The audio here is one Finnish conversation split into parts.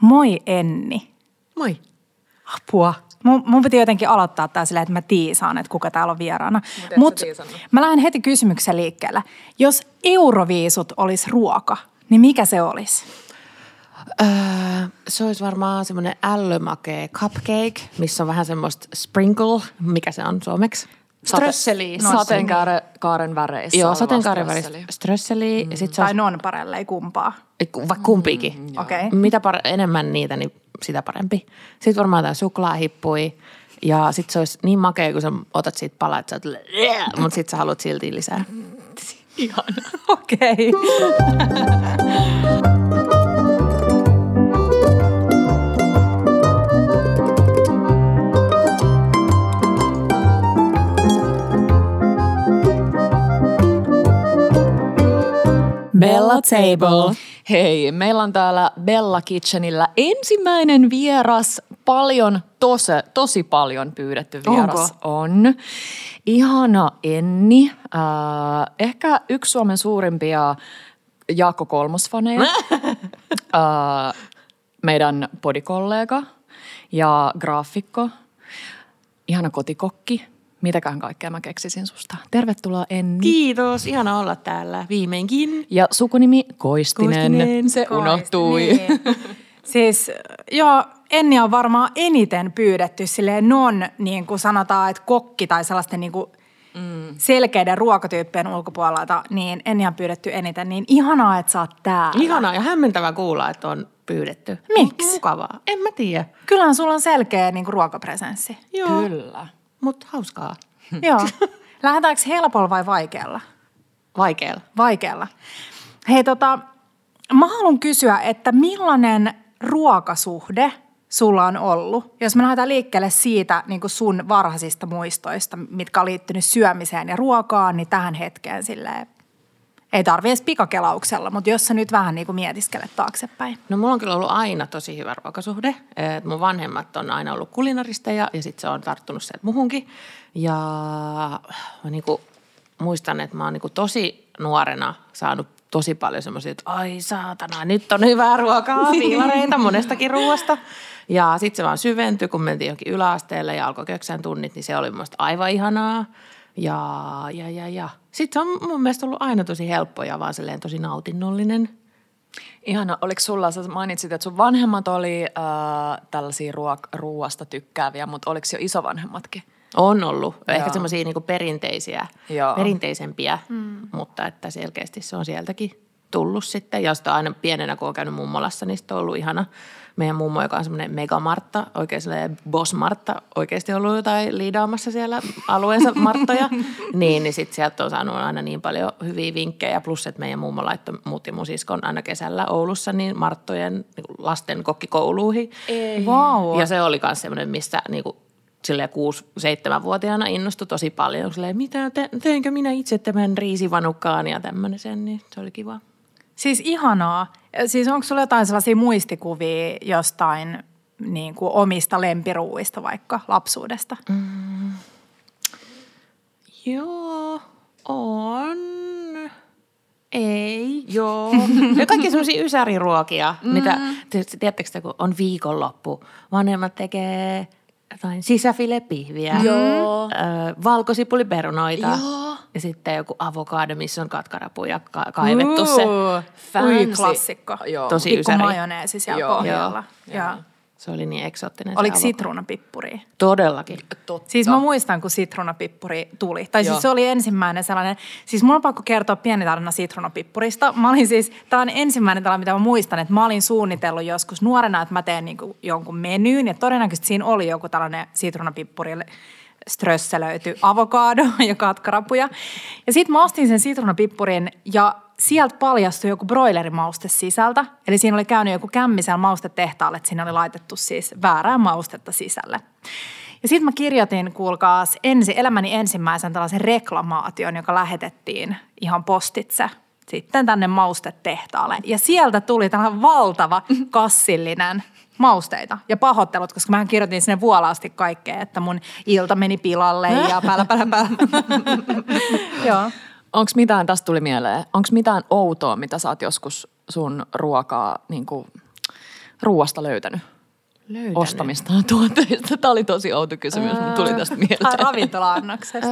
Moi Enni. Moi. Apua. Mun, mun piti jotenkin aloittaa tää silleen, että mä tiisaan, että kuka täällä on vieraana. Mut mä lähden heti kysymyksen liikkeelle. Jos euroviisut olisi ruoka, niin mikä se olisi? Öö, se olisi varmaan semmoinen ällömakee cupcake, missä on vähän semmoista sprinkle, mikä se on suomeksi? Strösseli. Sateenkaaren väreissä Joo, sateenkaaren strösseli. väristä strösseli. Ja sit se Tai on, non parelle, ei kumpaa. vaikka kumpikin. Mm, Okei. Okay. Mitä par- enemmän niitä, niin sitä parempi. Sitten varmaan jotain suklaahippui. Ja sitten se olisi niin makea, kun sä otat siitä palaa, että sä oot, mutta sitten sä haluat silti lisää. Okei. Bella Table. Hei, meillä on täällä Bella Kitchenillä ensimmäinen vieras, paljon, tosi, tosi paljon pyydetty vieras Onko? on. Ihana Enni, äh, ehkä yksi Suomen suurimpia Jaakko Kolmosfaneja, äh, meidän podikollega ja graafikko, ihana kotikokki. Mitäköhän kaikkea mä keksisin susta. Tervetuloa Enni. Kiitos, ihana olla täällä viimeinkin. Ja sukunimi Koistinen. Koistinen. Se unohtui. Niin. Siis joo, Enni on varmaan eniten pyydetty silleen non, niin kuin sanotaan, että kokki tai sellaisten niin kuin mm. selkeiden ruokatyyppien ulkopuolelta, niin Enni on pyydetty eniten. Niin ihanaa, että sä oot täällä. Ihanaa ja hämmentävää kuulla, että on pyydetty. Miksi? Mukavaa. En mä tiedä. Kyllähän sulla on selkeä niin kuin ruokapresenssi. Joo, Kyllä. Mutta hauskaa. Joo. Lähdetäänkö helpolla vai vaikealla? Vaikealla. Vaikealla. Hei tota, mä haluan kysyä, että millainen ruokasuhde sulla on ollut? Jos me lähdetään liikkeelle siitä niin kuin sun varhaisista muistoista, mitkä on liittynyt syömiseen ja ruokaan, niin tähän hetkeen silleen, ei tarvi edes pikakelauksella, mutta jos sä nyt vähän niin kuin mietiskelet taaksepäin. No mulla on kyllä ollut aina tosi hyvä ruokasuhde. Et mun vanhemmat on aina ollut kulinaristeja ja sitten se on tarttunut sieltä muhunkin. Ja mä niinku muistan, että mä oon niinku tosi nuorena saanut tosi paljon semmoisia, että ai saatana, nyt on hyvää ruokaa, fiilareita monestakin ruoasta. Ja sitten se vaan syventyi, kun mentiin johonkin yläasteelle ja alkoi köksän tunnit, niin se oli mun aivan ihanaa. Ja, ja, ja, ja. Sitten se on mun mielestä ollut aina tosi helppo ja vaan silleen tosi nautinnollinen. Ihana, oliko sulla, sä mainitsit, että sun vanhemmat oli äh, tällaisia ruok- ruuasta tykkääviä, mutta oliko jo isovanhemmatkin? On ollut. Joo. Ehkä semmoisia niinku perinteisiä, Joo. perinteisempiä, mm. mutta että selkeästi se on sieltäkin tullut sitten. Ja sitten aina pienenä, kun on käynyt mummolassa, niin on ollut ihana meidän mummo, joka on semmoinen megamartta, oikein sellainen boss-martta, oikeasti ollut jotain liidaamassa siellä alueensa marttoja. niin, niin sitten sieltä on saanut aina niin paljon hyviä vinkkejä, plus että meidän mummo laittoi mut ja mun siskon aina kesällä Oulussa niin marttojen niin kuin lasten kokkikouluihin. Ei. Wow. Ja se oli myös semmoinen, missä niinku, silleen 6-7-vuotiaana innostui tosi paljon. Silleen, mitä, te, teinkö minä itse tämän riisivanukkaan ja tämmöinen sen, niin se oli kiva. Siis ihanaa. Siis onko sulla jotain sellaisia muistikuvia jostain niin kuin omista lempiruuista vaikka lapsuudesta? Mm. Joo, on. Ei, joo. Ja kaikki semmoisia ysäriruokia, mm. mitä, te- tiedättekö te, kun on viikonloppu, vanhemmat tekee jotain sisäfilepihviä, Joo. Ö, valkosipuliperunoita Joo. Ja sitten joku avokaado, missä on katkarapu ja ka- kaivettu se. Ui, Fancy. klassikko. Joo. Tosi Pikku ysäri. majoneesi siellä Joo. pohjalla. Joo. Ja. Se oli niin eksoottinen. se Oliko avokado. sitruunapippuria? Todellakin. Totta. Siis mä muistan, kun sitruunapippuri tuli. Tai Joo. siis se oli ensimmäinen sellainen, siis mulla on pakko kertoa pieni tarina sitruunapippurista. Mä olin siis, tää on ensimmäinen tällainen, mitä mä muistan, että mä olin suunnitellut joskus nuorena, että mä teen niinku jonkun menyyn. Ja todennäköisesti siinä oli joku tällainen sitruunapippuri strösselöity avokaado ja katkarapuja. Ja sitten mä ostin sen sitruunapippurin ja sieltä paljastui joku broilerimauste sisältä. Eli siinä oli käynyt joku kämmisellä maustetehtaalle, että siinä oli laitettu siis väärää maustetta sisälle. Ja sitten mä kirjoitin, kuulkaas, ensi, elämäni ensimmäisen tällaisen reklamaation, joka lähetettiin ihan postitse sitten tänne maustetehtaalle. Ja sieltä tuli tällainen valtava kassillinen mausteita ja pahoittelut, koska mä kirjoitin sinne vuolaasti kaikkea, että mun ilta meni pilalle ja päällä, päällä, päällä. Joo. Onko mitään, tästä tuli mieleen, onko mitään outoa, mitä sä oot joskus sun ruokaa niin kuin ruoasta löytänyt? Löytänyt. Ostamistaan tuotteista. Tämä oli tosi outo kysymys, mutta tuli tästä mieleen. ravintola-annoksesta.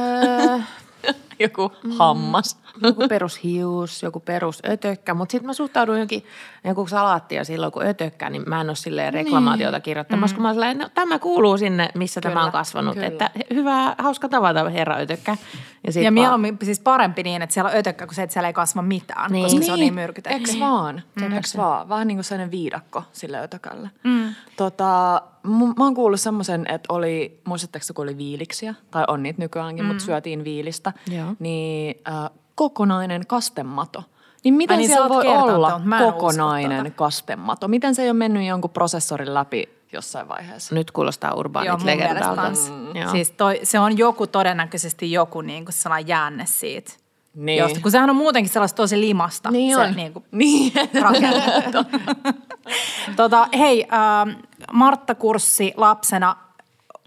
Joku hammas. joku perushius, joku perusötökkä, mutta sitten mä suhtaudun johonkin joku salaattia silloin, kun ötökkä, niin mä en ole silleen reklamaatiota kirjoittamassa, kun mä oon silleen, no tämä kuuluu sinne, missä tämä on Kyllä, kasvanut, kyllä. että hyvää, hauska tavata herra ötökkä. Ja, sit Ja vaan- mieluummin siis parempi niin, että siellä on ötökkä, kuin se, että siellä ei kasva mitään, Niin. koska se on niin myrkytetty. Eks vaan? Eks vaan? Vähän niin kuin sellainen viidakko sille ötökälle. Mm. Tota, mä oon kuullut semmoisen, että oli, muistatteko kun oli viiliksiä, tai on niitä nykyäänkin, mm. mutta syötiin viilistä, Joo. Niin äh, kokonainen kastemato. Niin miten Ai niin, siellä voi olla en usko kokonainen tota. kastemato? Miten se ei ole mennyt jonkun prosessorin läpi jossain vaiheessa? Nyt kuulostaa urbaanit legendalta. Joo. Siis toi, se on joku todennäköisesti joku niin kuin sellainen jäänne siitä. Niin. Josta, kun sehän on muutenkin sellaista tosi limasta. Niin se, on. Niin kuin Niin. rakennettu. tota, hei, äh, Martta-kurssi lapsena,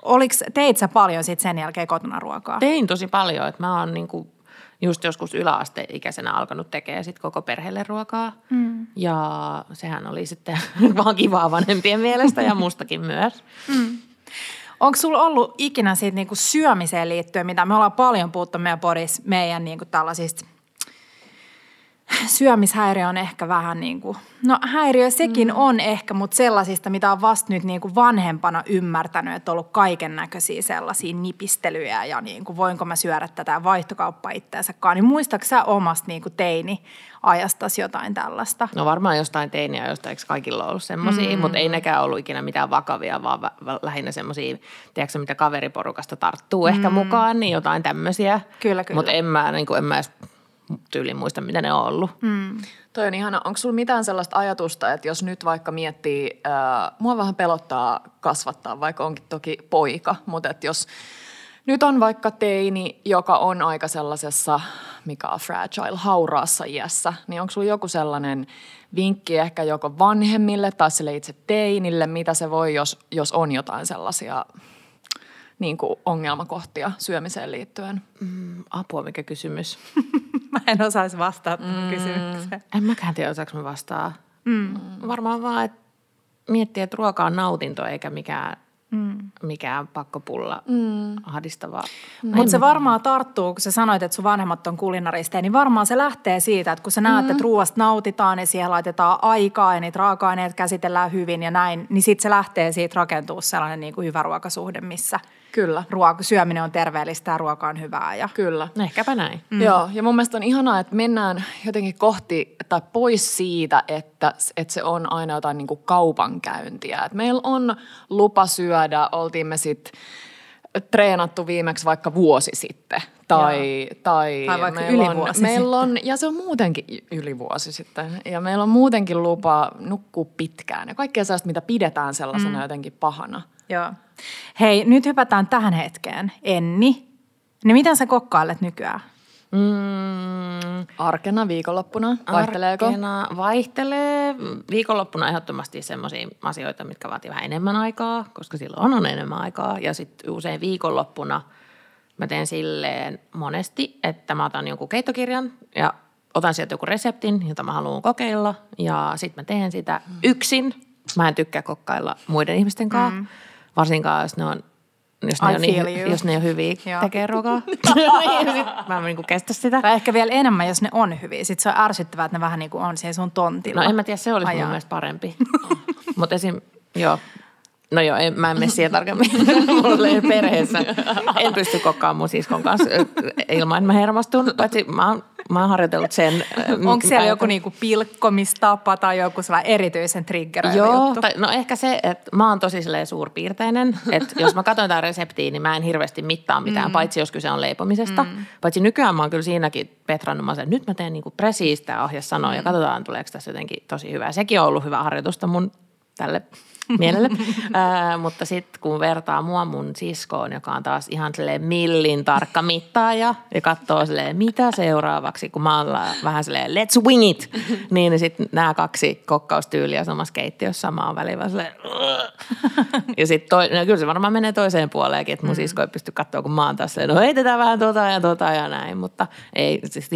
oliks, teit sä paljon sit sen jälkeen kotona ruokaa? Tein tosi paljon, että mä oon niinku just joskus yläasteikäisenä alkanut tekemään sit koko perheelle ruokaa. Mm. Ja sehän oli sitten vaan kivaa vanhempien mielestä ja mustakin myös. Onko sulla ollut ikinä siitä niinku syömiseen liittyen, mitä me ollaan paljon puhuttu meidän podissa, meidän niinku tällaisista syömishäiriö on ehkä vähän niin kuin, no häiriö sekin mm. on ehkä, mutta sellaisista, mitä on vasta nyt niin kuin vanhempana ymmärtänyt, että on ollut kaiken näköisiä sellaisia nipistelyjä ja niin kuin, voinko mä syödä tätä vaihtokauppaa itseänsäkaan, niin muistatko sä omasta niin kuin teini-ajastasi jotain tällaista? No varmaan jostain teiniä, jostain eikö kaikilla ollut semmoisia, mm. mutta ei nekään ollut ikinä mitään vakavia, vaan vä- vä- lähinnä semmoisia, tiedätkö mitä kaveriporukasta tarttuu mm. ehkä mukaan, niin jotain tämmöisiä. Kyllä, kyllä. Mutta en mä, niin kuin, en mä edes tyyliin muista, mitä ne on ollut. Mm. Toi on ihana. Onko sulla mitään sellaista ajatusta, että jos nyt vaikka miettii, ää, mua vähän pelottaa kasvattaa, vaikka onkin toki poika, mutta että jos nyt on vaikka teini, joka on aika sellaisessa, mikä on fragile, hauraassa iässä, niin onko sulla joku sellainen vinkki ehkä joko vanhemmille tai sille itse teinille, mitä se voi, jos, jos on jotain sellaisia niin kuin ongelmakohtia syömiseen liittyen? Apua, mikä kysymys. Mä en osaisi vastata mm. kysymykseen. En mäkään tiedä, osaako mä vastaa. Mm. Varmaan vaan, että miettii, että ruoka on nautinto eikä mikään, mm. mikään pakkopulla mm. ahdistava. Mutta se varmaan tarttuu, kun sä sanoit, että sun vanhemmat on kulinaristeja, niin varmaan se lähtee siitä, että kun sä näet, mm. että ruoasta nautitaan ja siihen laitetaan aikaa ja niitä raaka-aineet käsitellään hyvin ja näin, niin sitten se lähtee siitä rakentuu sellainen niin kuin hyvä ruokasuhde, missä Kyllä. ruoka, syöminen on terveellistä ja ruoka on hyvää. Ja... Kyllä. No ehkäpä näin. Mm. Joo, ja mun mielestä on ihanaa, että mennään jotenkin kohti tai pois siitä, että, että se on aina jotain niin kuin kaupankäyntiä. Et meillä on lupa syödä, oltiin me sitten treenattu viimeksi vaikka vuosi sitten. Tai, tai, Tai vaikka meillä yli on, vuosi meillä on, Ja se on muutenkin yli vuosi sitten. Ja meillä on muutenkin lupa nukkua pitkään. Ja kaikkea sellaista, mitä pidetään sellaisena mm. jotenkin pahana. Joo. Hei, nyt hypätään tähän hetkeen. Enni, niin miten sä kokkailet nykyään? Mm, Arkena, viikonloppuna, vaihteleeko? Arkena vaihtelee. Viikonloppuna ehdottomasti sellaisia asioita, mitkä vaatii vähän enemmän aikaa, koska silloin on enemmän aikaa. Ja sitten usein viikonloppuna mä teen silleen monesti, että mä otan jonkun keittokirjan ja otan sieltä joku reseptin, jota mä haluan kokeilla. Ja sitten mä teen sitä yksin. Mä en tykkää kokkailla muiden ihmisten kanssa, mm. Varsinkaan jos ne on jos ne, on niin, jos ne on hyviä Joo. tekee ruokaa. niin, sit mä en niinku kestä sitä. Tai ehkä vielä enemmän, jos ne on hyviä. Sitten se on ärsyttävää, että ne vähän niin kuin on siellä sun tontilla. No en mä tiedä, se olisi Ajaa. mun mielestä parempi. Mutta esim, joo. No joo, en, mä en mene siihen tarkemmin. Mulla ei perheessä. En pysty kokkaamaan mun siskon kanssa ilman, että mä hermostun. Paitsi mä oon, mä oon harjoitellut sen. Onko siellä joku niinku pilkkomistapa tai joku sellainen erityisen triggeröivä Joo, juttu? tai, no ehkä se, että mä oon tosi suurpiirteinen, että jos mä katson jotain reseptiä, niin mä en hirveästi mittaa mitään, mm. paitsi jos kyse on leipomisesta. Mm. Paitsi nykyään mä oon kyllä siinäkin petrannut, mä että nyt mä teen niinku presiistä ohje sanoa mm. ja katsotaan tuleeko tässä jotenkin tosi hyvää. Sekin on ollut hyvä harjoitusta mun tälle mielelle. Ää, mutta sitten kun vertaa mua mun siskoon, joka on taas ihan silleen millin tarkka mittaaja ja katsoo silleen, mitä seuraavaksi, kun mä oon vähän silleen, let's wing it, niin sitten nämä kaksi kokkaustyyliä samassa keittiössä samaan väliin vaan silleen, ja sitten no kyllä se varmaan menee toiseen puoleenkin, että mun sisko ei pysty katsoa, kun mä oon taas silleen, no heitetään vähän tota ja tota ja näin, mutta ei, siis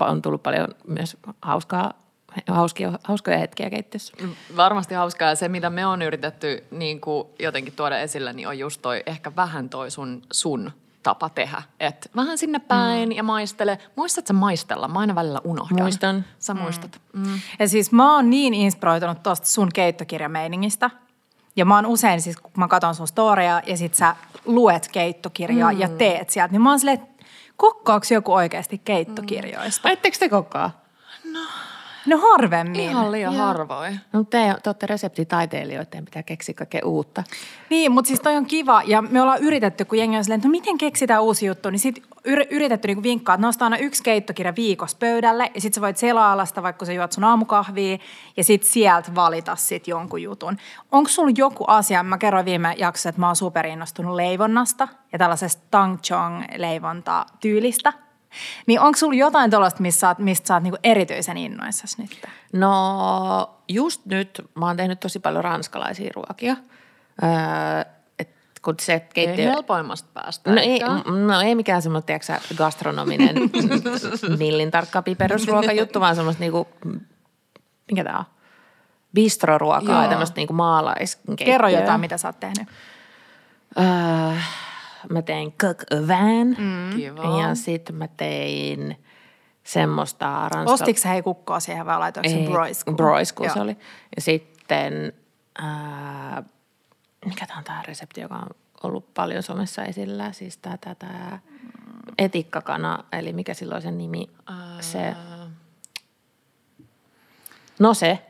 on tullut paljon myös hauskaa Hauskia, hauskoja hetkiä keittiössä. Varmasti hauskaa ja se, mitä me on yritetty niin kuin jotenkin tuoda esille, niin on just toi, ehkä vähän toi sun, sun tapa tehdä. Et vähän sinne päin mm. ja maistele. Muistatko maistella? Mä aina välillä unohdan. Muistan. Sä muistat. Mm. Ja siis mä oon niin inspiroitunut tuosta sun keittokirjameiningistä. Ja mä oon usein siis, kun mä katson sun storia ja sit sä luet keittokirjaa mm. ja teet sieltä, niin mä oon silleen, että kokkaako joku oikeasti keittokirjoista? Mm. Ettekö te kokkaa? No harvemmin. Ihan liian harvoin. No te, te olette reseptitaiteilijoita, teidän pitää keksiä kaikkea uutta. Niin, mutta siis toi on kiva ja me ollaan yritetty, kun jengi on silleen, että no miten keksitään uusi juttu, niin sit yritetty niinku vinkkaa, että nostaa aina yksi keittokirja viikossa pöydälle ja sit sä voit selailla sitä, vaikka sä juot sun aamukahvia ja sit sieltä valita sit jonkun jutun. Onko sulla joku asia, mä kerroin viime jaksossa, että mä oon superinnostunut leivonnasta ja tällaisesta tang chong leivonta tyylistä – niin onko sulla jotain tuollaista, mistä sä oot, mistä sä oot niinku erityisen innoissasi nyt? No just nyt mä oon tehnyt tosi paljon ranskalaisia ruokia. Öö, et kun se keittiö... Ei helpoimmasta päästä. No ei, no ei mikään semmoinen, tiedätkö gastronominen millin tarkka piperusruokajuttu, vaan semmoista niinku, mikä tää on? Bistroruokaa tämmöistä niinku maalaiskeittiöä. Kerro jotain, mitä sä oot tehnyt. Öö, mä tein van mm. Kiva. ja sitten mä tein semmoista ranskal... Ostitko sä hei kukkoa siihen vai laitoitko sen broiskuun? Broiskuun se oli. Ja sitten, ää, mikä tämä on tämä resepti, joka on ollut paljon somessa esillä, siis tämä, tämä, etikkakana, eli mikä silloin sen nimi, uh, se, no se,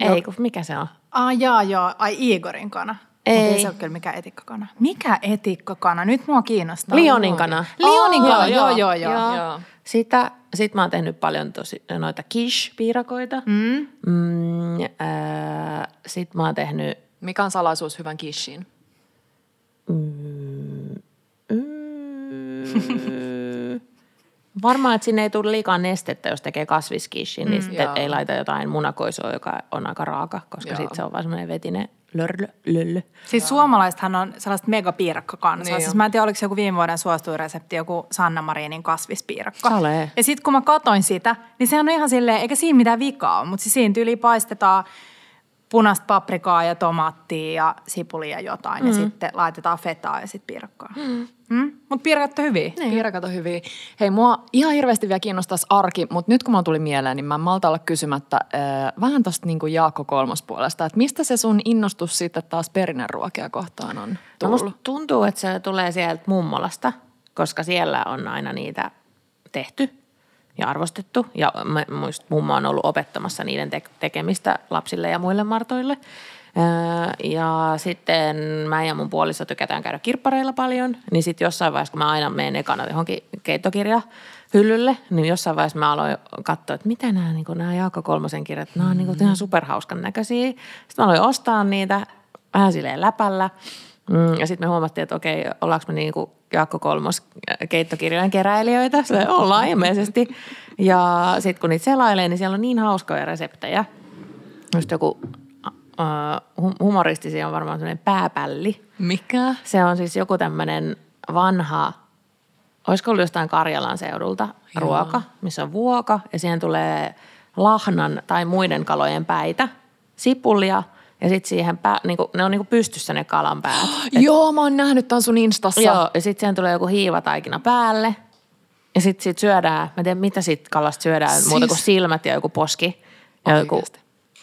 ei kun mikä se on? Ah, jaa, joo, ai Igorin kana. Ei. Mutta ei se ole kyllä mikään etikkakana. Mikä etikkakana? Nyt mua kiinnostaa. Lionin kana. Lionin kana, oh, joo, joo, joo. joo. joo. Sitä, sit mä oon tehnyt paljon tosi, noita quiche-piirakoita. Mm. Mm, äh, sit mä oon tehnyt... Mikä on salaisuus hyvän kishin? Mm, mm, Varmaan, että sinne ei tule liikaa nestettä, jos tekee kasviskishin, niin mm, sitten ei laita jotain munakoisoa, joka on aika raaka, koska sitten se on vaan semmoinen vetinen löllö. Siis suomalaisethan on sellaista megapiirakkakansaa. Niin siis mä en tiedä, oliko se joku viime vuoden suosituin resepti, joku Sanna Marinin kasvispiirakka. Ole. Ja sitten kun mä katoin sitä, niin sehän on ihan silleen, eikä siinä mitään vikaa ole, mutta siis siinä tyyli paistetaan punaista paprikaa ja tomaattia ja sipulia ja jotain. Mm. Ja sitten laitetaan fetaa ja sitten piirakkaa. Mm. Mm? Mutta piirakat on hyviä. Niin. Piirakat on hyviä. Hei, mua ihan hirveästi vielä kiinnostaisi arki, mutta nyt kun mä tuli mieleen, niin mä en malta olla kysymättä äh, vähän tosta niin kuin Jaakko kolmospuolesta, että mistä se sun innostus sitten taas perinneruokia kohtaan on tullut? No tuntuu, että se tulee sieltä mummolasta, koska siellä on aina niitä tehty ja arvostettu. Ja muist, mummo on ollut opettamassa niiden te- tekemistä lapsille ja muille martoille. Ja sitten mä ja mun puoliso tykätään käydä kirppareilla paljon, niin sitten jossain vaiheessa, kun mä aina menen ekana johonkin keittokirja hyllylle, niin jossain vaiheessa mä aloin katsoa, että mitä nämä, niin nämä Jaakko Kolmosen kirjat, nämä on niin kuin ihan superhauskan näköisiä. Sitten mä aloin ostaa niitä vähän silleen läpällä. Mm, ja sitten me huomattiin, että okei, ollaanko me niin kuin Jaakko Kolmos keittokirjojen keräilijöitä? Se ollaan ilmeisesti. Ja sitten kun niitä selailee, niin siellä on niin hauskoja reseptejä. Just joku uh, humoristisia on varmaan sellainen pääpälli. Mikä? Se on siis joku tämmöinen vanha, olisiko ollut jostain Karjalan seudulta Joo. ruoka, missä on vuoka ja siihen tulee lahnan tai muiden kalojen päitä, sipulia – ja sitten siihen, pää, niinku, ne on niinku pystyssä ne kalan päät. Et, joo, mä oon nähnyt tämän sun instassa. Joo, ja sitten siihen tulee joku hiivataikina päälle. Ja sitten sit syödään, mä en tiedä mitä siitä kalasta syödään, siis... muuta kuin silmät ja joku poski. Ja joku,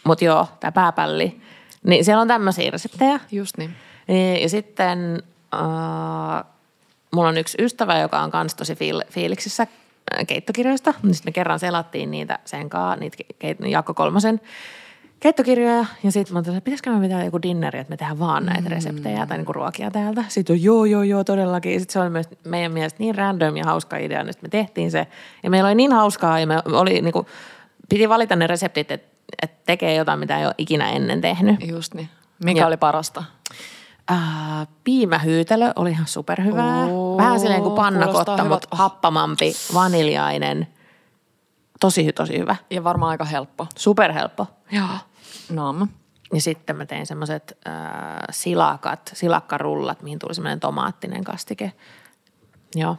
mutta joo, tämä pääpälli. Niin siellä on tämmöisiä reseptejä. Just niin. Ja, ja sitten äh, mulla on yksi ystävä, joka on kanssa tosi fiil- fiiliksissä äh, keittokirjoista. Sitten me kerran selattiin niitä sen kanssa, niitä keit- Jaakko Kolmosen keittokirjoja. Ja sitten mä ajattelin, että pitäisikö me pitää joku dinneri, että me tehdään vaan näitä reseptejä mm. tai niinku ruokia täältä. Sitten on joo, joo, joo, todellakin. Sitten se oli myös meidän mielestä niin random ja hauska idea, niin me tehtiin se. Ja meillä oli niin hauskaa ja me oli niinku, piti valita ne reseptit, että että tekee jotain, mitä ei ole ikinä ennen tehnyt. Just niin. Mikä ja, oli parasta? Äh, piimähyytelö oli ihan superhyvää. Oo, Vähän silleen kuin pannakotta, mutta happamampi, vaniljainen. Tosi, tosi hyvä. Ja varmaan aika helppo. Superhelppo. Joo. No. Ja sitten mä tein semmoiset äh, silakat, silakkarullat, mihin tuli semmoinen tomaattinen kastike. Joo.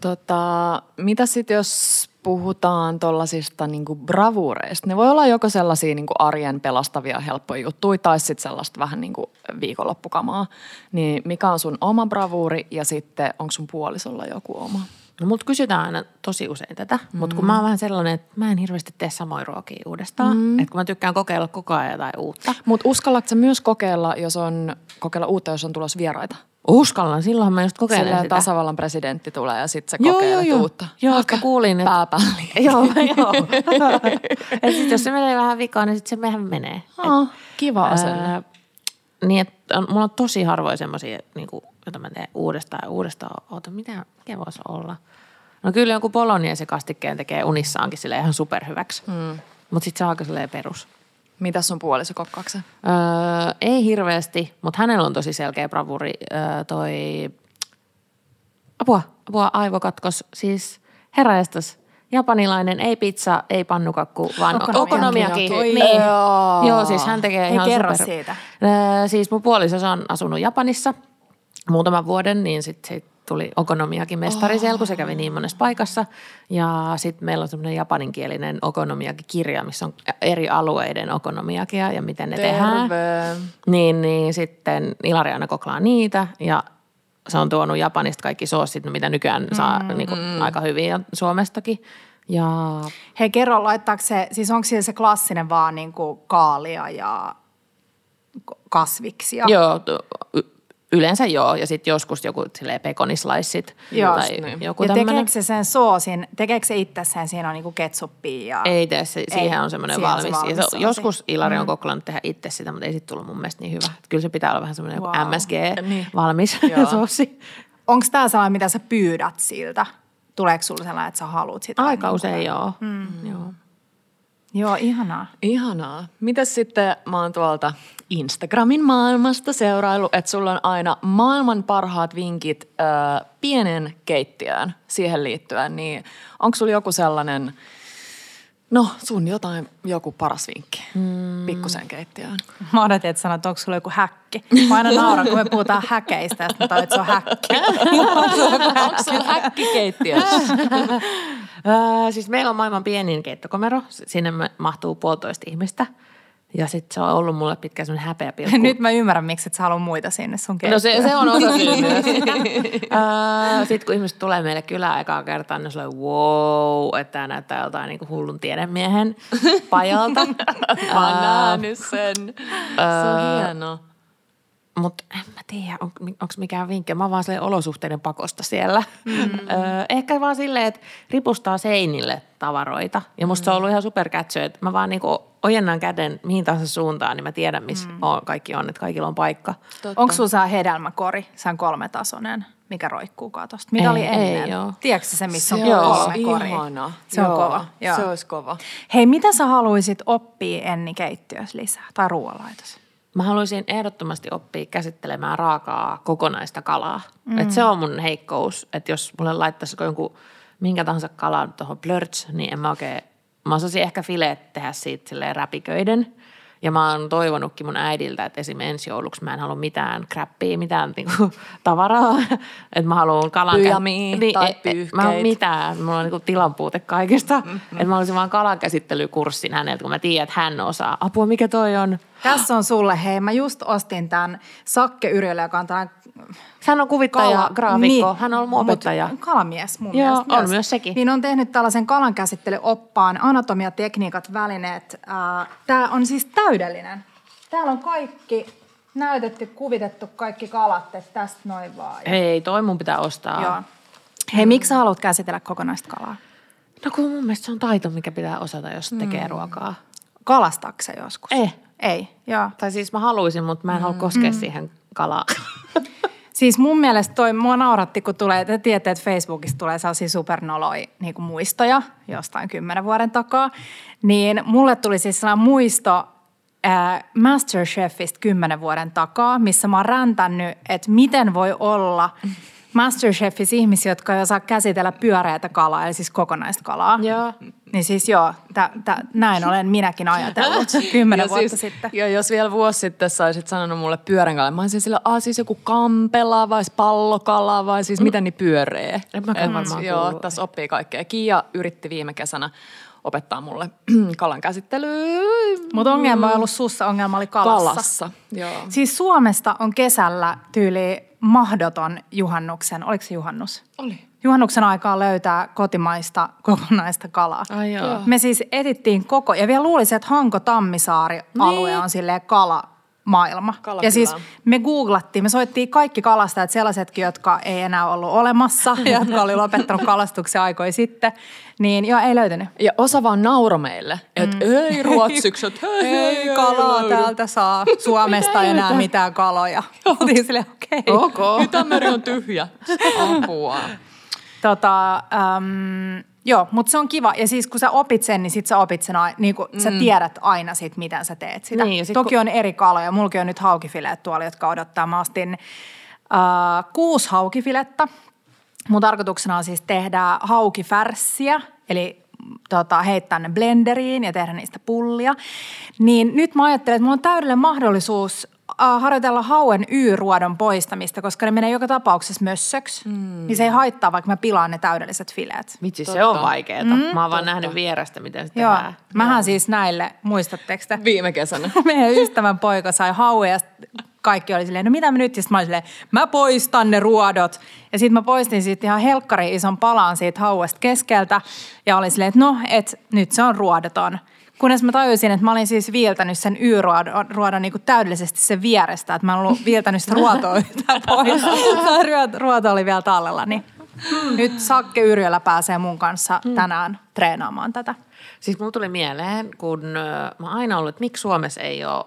Tota, mitä sitten jos puhutaan tollasista niinku bravureista, ne voi olla joko sellaisia niinku arjen pelastavia helppoja juttuja tai sitten sellaista vähän niinku viikonloppukamaa. Niin mikä on sun oma bravuuri ja sitten onko sun puolisolla joku oma? No mut kysytään aina tosi usein tätä, mm. mutta kun mä oon vähän sellainen, että mä en hirveästi tee samoja ruokia uudestaan. Mm. Että kun mä tykkään kokeilla koko ajan jotain uutta. Mutta uskallatko sä myös kokeilla, jos on, kokeilla uutta, jos on tulos vieraita? Uskallan, silloin mä just kokeilen Silleen sitä. tasavallan presidentti tulee ja sitten sä Joo, kokeilet joo, joo. uutta. Joo, mä kuulin, että- Pääpälli. joo, joo. ja sitten jos se menee vähän vikaan, niin sitten se mehän menee. Oh, kiva asenne. Ää, niin, että on, mulla on tosi harvoin semmoisia, niin kuin, joita mä teen uudestaan ja uudestaan. Oota, mitä, mikä voisi olla? No kyllä joku poloniaisen kastikkeen tekee unissaankin sille ihan superhyväksi. Mm. Mutta sitten se on aika silleen perus. Mitäs sun puoliso kokkaakse? Öö, ei hirveästi, mutta hänellä on tosi selkeä bravuri öö, toi, apua, apua, aivokatkos, siis herrajestas, japanilainen, ei pizza, ei pannukakku, vaan okonomiaki. Niin. Joo. Joo, siis hän tekee Hei, ihan kerro super. siitä. Öö, siis mun puoliso on asunut Japanissa muutaman vuoden, niin sitten sit tuli okonomiakin mestari siellä, kun se kävi niin monessa paikassa. Ja sitten meillä on semmoinen japaninkielinen okonomiaki-kirja, missä on eri alueiden okonomiakia ja miten ne tehdään. Terve. Niin, niin sitten Ilari aina koklaa niitä ja se on tuonut Japanista kaikki soosit, mitä nykyään saa niin kuin, aika hyvin ja Suomestakin. Ja Hei, kerro, laittaako se, siis onko siellä se klassinen vaan niin kuin kaalia ja kasviksia? joo, yleensä joo. Ja sitten joskus joku silleen pekonislaissit Joo, tai niin. joku ja tämmöinen. tekeekö se sen soosin, tekeekö se itse sen, siinä on niinku ketsuppia ja... Ei tee, se, siihen on semmoinen valmis. se valmis se, joskus Ilari on kokeillut tehdä itse sitä, mutta ei sitten tullut mun mielestä niin hyvä. Et Kyllä se pitää olla vähän semmoinen Wow. wow. MSG Niin. soosi. Onko tämä sellainen, mitä sä pyydät siltä? Tuleeko sulla sellainen, että sä haluat sitä? Aika Niin usein kuin- joo. Mm. joo. Joo, ihanaa. Ihanaa. Mitäs sitten mä oon tuolta Instagramin maailmasta seurailu, että sulla on aina maailman parhaat vinkit ö, pienen keittiöön siihen liittyen, niin onko sulla joku sellainen, no sun jotain, joku paras vinkki mm. pikkusen keittiöön? Mä odotin, että sanot, että onko sulla joku häkki. Mä aina nauran, kun me puhutaan häkeistä, ja sitten mä että se on häkki. onko sulla häkki keittiössä? Öö, siis meillä on maailman pienin keittokomero. Sinne mahtuu puolitoista ihmistä. Ja sitten se on ollut mulle pitkä semmoinen häpeä pilkku. Nyt mä ymmärrän, miksi et sä halua muita sinne sun No keittiöön. se, se on osa syy myös. sitten kun ihmiset tulee meille kylään ekaa kertaa, niin se on wow, että tämä näyttää joltain niin hullun tiedemiehen pajalta. Mä oon nähnyt sen. Se on hieno. Mutta en mä tiedä, on, onko mikään vinkki. Mä oon vaan silleen olosuhteiden pakosta siellä. Mm. Öö, ehkä vaan silleen, että ripustaa seinille tavaroita. Ja musta mm. se on ollut ihan superkätsö, että mä vaan niinku ojennan käden mihin tahansa suuntaan, niin mä tiedän, missä mm. on, kaikki on, että kaikilla on paikka. Onko sulla se hedelmäkori, se on kolmetasoinen, mikä roikkuu katosta? Mikä Ei, oli ennen? ei oo. Tiedätkö se, missä on se olisi kolme koria? ihana. Se on Joo, kova. Joo. Se olisi kova. Hei, mitä sä haluaisit oppia Enni keittiössä lisää? Tai ruoanlaitossa? Mä haluaisin ehdottomasti oppia käsittelemään raakaa kokonaista kalaa. Mm. Et se on mun heikkous, että jos mulle laittaisi jonkun minkä tahansa kalan tuohon blörts, niin en mä oikein, mä osaisin ehkä fileet tehdä siitä silleen räpiköiden. Ja mä oon toivonutkin mun äidiltä, että esimerkiksi ensi jouluksi mä en halua mitään kräppiä, mitään niinku tavaraa. että mä haluan kalan... Pyjamia tai e- e- Mä pyyhkeitä. mitään, mulla on niinku tilanpuute kaikesta. Mm-hmm. Että mä haluaisin vaan kalankäsittelykurssin häneltä, kun mä tiedän, että hän osaa. Apua, mikä toi on? Tässä on sulle, hei, mä just ostin tämän Sakke Yrjölä, joka on tällainen Hän on kuvittaja, kala- graafikko, hän on ollut opettaja. Kalamies mun Joo, mielestä on myös sekin. Niin on tehnyt tällaisen kalankäsittelyoppaan, anatomiatekniikat, välineet. Tämä on siis täydellinen. Täällä on kaikki näytetty, kuvitettu kaikki kalat, että tästä noin vaan. Ja- Ei, toi mun pitää ostaa. Joo. Hei, miksi sä haluat käsitellä kokonaista kalaa? No kun mun mielestä se on taito, mikä pitää osata, jos Mm. tekee ruokaa. Kalastakse joskus? Ei. Ei, joo. Tai siis mä haluaisin, mutta mä en halua koskea Mm. siihen kalaan. Siis mun mielestä toi, mua nauratti, kun tulee, te tiedätte, että Facebookissa tulee sellaisia supernoloi niin kuin muistoja jostain kymmenen vuoden takaa. Niin mulle tuli siis sellainen muisto äh, Masterchefistä kymmenen vuoden takaa, missä mä oon räntännyt, että miten voi olla Masterchefissa ihmisiä, jotka ei osaa käsitellä pyöreätä kalaa, eli siis kokonaista kalaa. Joo. Niin siis joo, tä, tä, näin olen minäkin ajatellut kymmenen Ja vuotta siis, sitten. Ja jos vielä vuosi sitten saisit sanonut mulle pyörän kala, mä olisin sillä, aa siis joku kampela vai pallokala vai siis mitä niin pyöree. En mäkään Et varmaan Joo, tässä oppii kaikkea. Kiia yritti viime kesänä opettaa mulle kalan käsittelyä Mutta ongelma ei ollut sussa, ongelma oli kalassa. kalassa. Joo. Siis Suomesta on kesällä tyyli mahdoton juhannuksen, oliko se juhannus? Oli. Juhannuksen aikaa löytää kotimaista kokonaista kalaa. Ai joo. Me siis etittiin koko, ja vielä luulisin, että Hanko-Tammisaari-alue Niin. on silleen kala maailma. Kalakylä. Ja siis me googlattiin, me soittiin kaikki kalastajat, sellaisetkin, jotka ei enää ollut olemassa, jotka oli lopettanut kalastuksen aikoja sitten, niin joo, ei löytynyt. Ja osa vaan nauro meille, että mm. ei ruotsiksi, että hei, hei, Ei kalaa löydy. täältä saa Suomesta enää mitään kaloja. Oltiin silleen, okei. Ok. Itämeri on tyhjä. Apua. Tota, äm, joo, mutta se on kiva. Ja siis kun sä opit sen, niin sit sä opit sen, niin kun, mm. sä tiedät aina sit, miten sä teet sitä. Niin, sit Toki kun- on eri kaloja. Mullakin on nyt haukifileet tuolla, jotka odottaa. Mä ostin äh, kuusi haukifiletta. Mun tarkoituksena on siis tehdä haukifärssiä, eli tota, heittää ne blenderiin ja tehdä niistä pullia. Niin nyt mä ajattelen, että mulla on täydellinen mahdollisuus harjoitella hauen Y-ruodon poistamista, koska ne menee joka tapauksessa mössöksi. Mm. Niin se ei haittaa, vaikka mä pilaan ne täydelliset fileet. Vitsi, se Totta. on vaikeeta. Mm, mä oon vaan nähnyt vierestä, miten se Joo, tehdään. mähän siis näille, muistatteko te? Viime kesänä. Meidän ystävän poika sai hauen ja kaikki oli silleen, no mitä mä nyt? Ja mä silleen, mä poistan ne ruodot. Ja sitten mä poistin siitä ihan helkkari ison palan siitä hauesta keskeltä. Ja olin silleen, että no, et nyt se on ruodoton. Kunnes mä tajusin, että mä olin siis viiltänyt sen Y-ruodon ruodon niin täydellisesti sen vierestä. Että mä ollut viiltänyt sitä ruotoa yhtään pois. Ruoto- oli vielä tallella. Niin nyt Sakke Yrjölä pääsee mun kanssa tänään treenaamaan tätä. Siis mulla tuli mieleen, kun mä aina ollut, että miksi Suomessa ei ole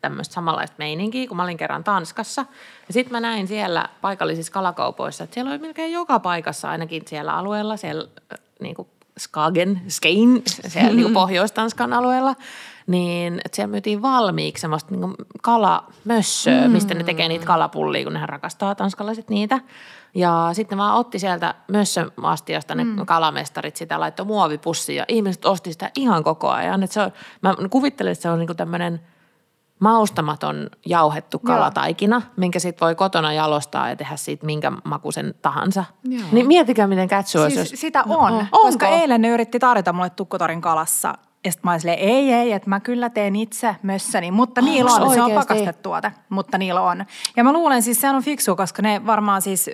tämmöistä samanlaista meininkiä, kun mä olin kerran Tanskassa. Ja sitten mä näin siellä paikallisissa kalakaupoissa, että siellä oli melkein joka paikassa, ainakin siellä alueella, siellä niin kuin Skagen, Skein, siellä niin kuin Pohjois-Tanskan alueella, niin että siellä myytiin valmiiksi semmoista niin kalamössöä, mistä ne tekee niitä kalapullia, kun nehän rakastaa tanskalaiset niitä. Ja sitten vaan otti sieltä mössöastiasta ne mm. kalamestarit sitä, laittoi muovipussiin ja ihmiset osti sitä ihan koko ajan. Et se on, mä kuvittelen, että se on niinku tämmöinen maustamaton jauhettu kalataikina, minkä sit voi kotona jalostaa ja tehdä siitä minkä makuisen tahansa. Joo. Niin miettikää, miten kätsy olisi, Siis jos... sitä on, Onko? koska eilen ne yritti tarjota mulle tukkotorin kalassa. Ja sitten mä olin silleen, ei, ei, että mä kyllä teen itse mössäni, mutta niillä on, se on pakastetuote, mutta niillä on. Ja mä luulen siis, se on fiksu, koska ne varmaan siis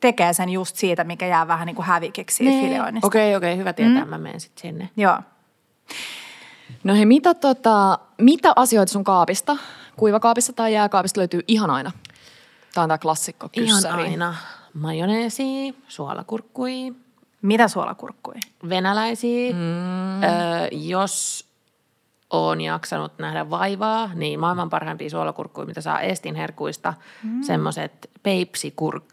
tekee sen just siitä, mikä jää vähän niin kuin hävikiksi siitä Niin. fileoinnista. Okei, okei, hyvä tietää, mm. mä menen sitten sinne. Joo. No hei, mitä, tota, mitä asioita sun kaapista, kuivakaapista tai jääkaapista löytyy ihan aina? Tämä on tämä klassikko Ihan kyssäri. aina majoneesi, suolakurkkui, Mitä suolakurkkui? venäläisiä. Mm. Öö, jos on jaksanut nähdä vaivaa, niin maailman parhaimpia suolakurkkuja, mitä saa Estin herkuista, mm. semmoiset peipsikurk.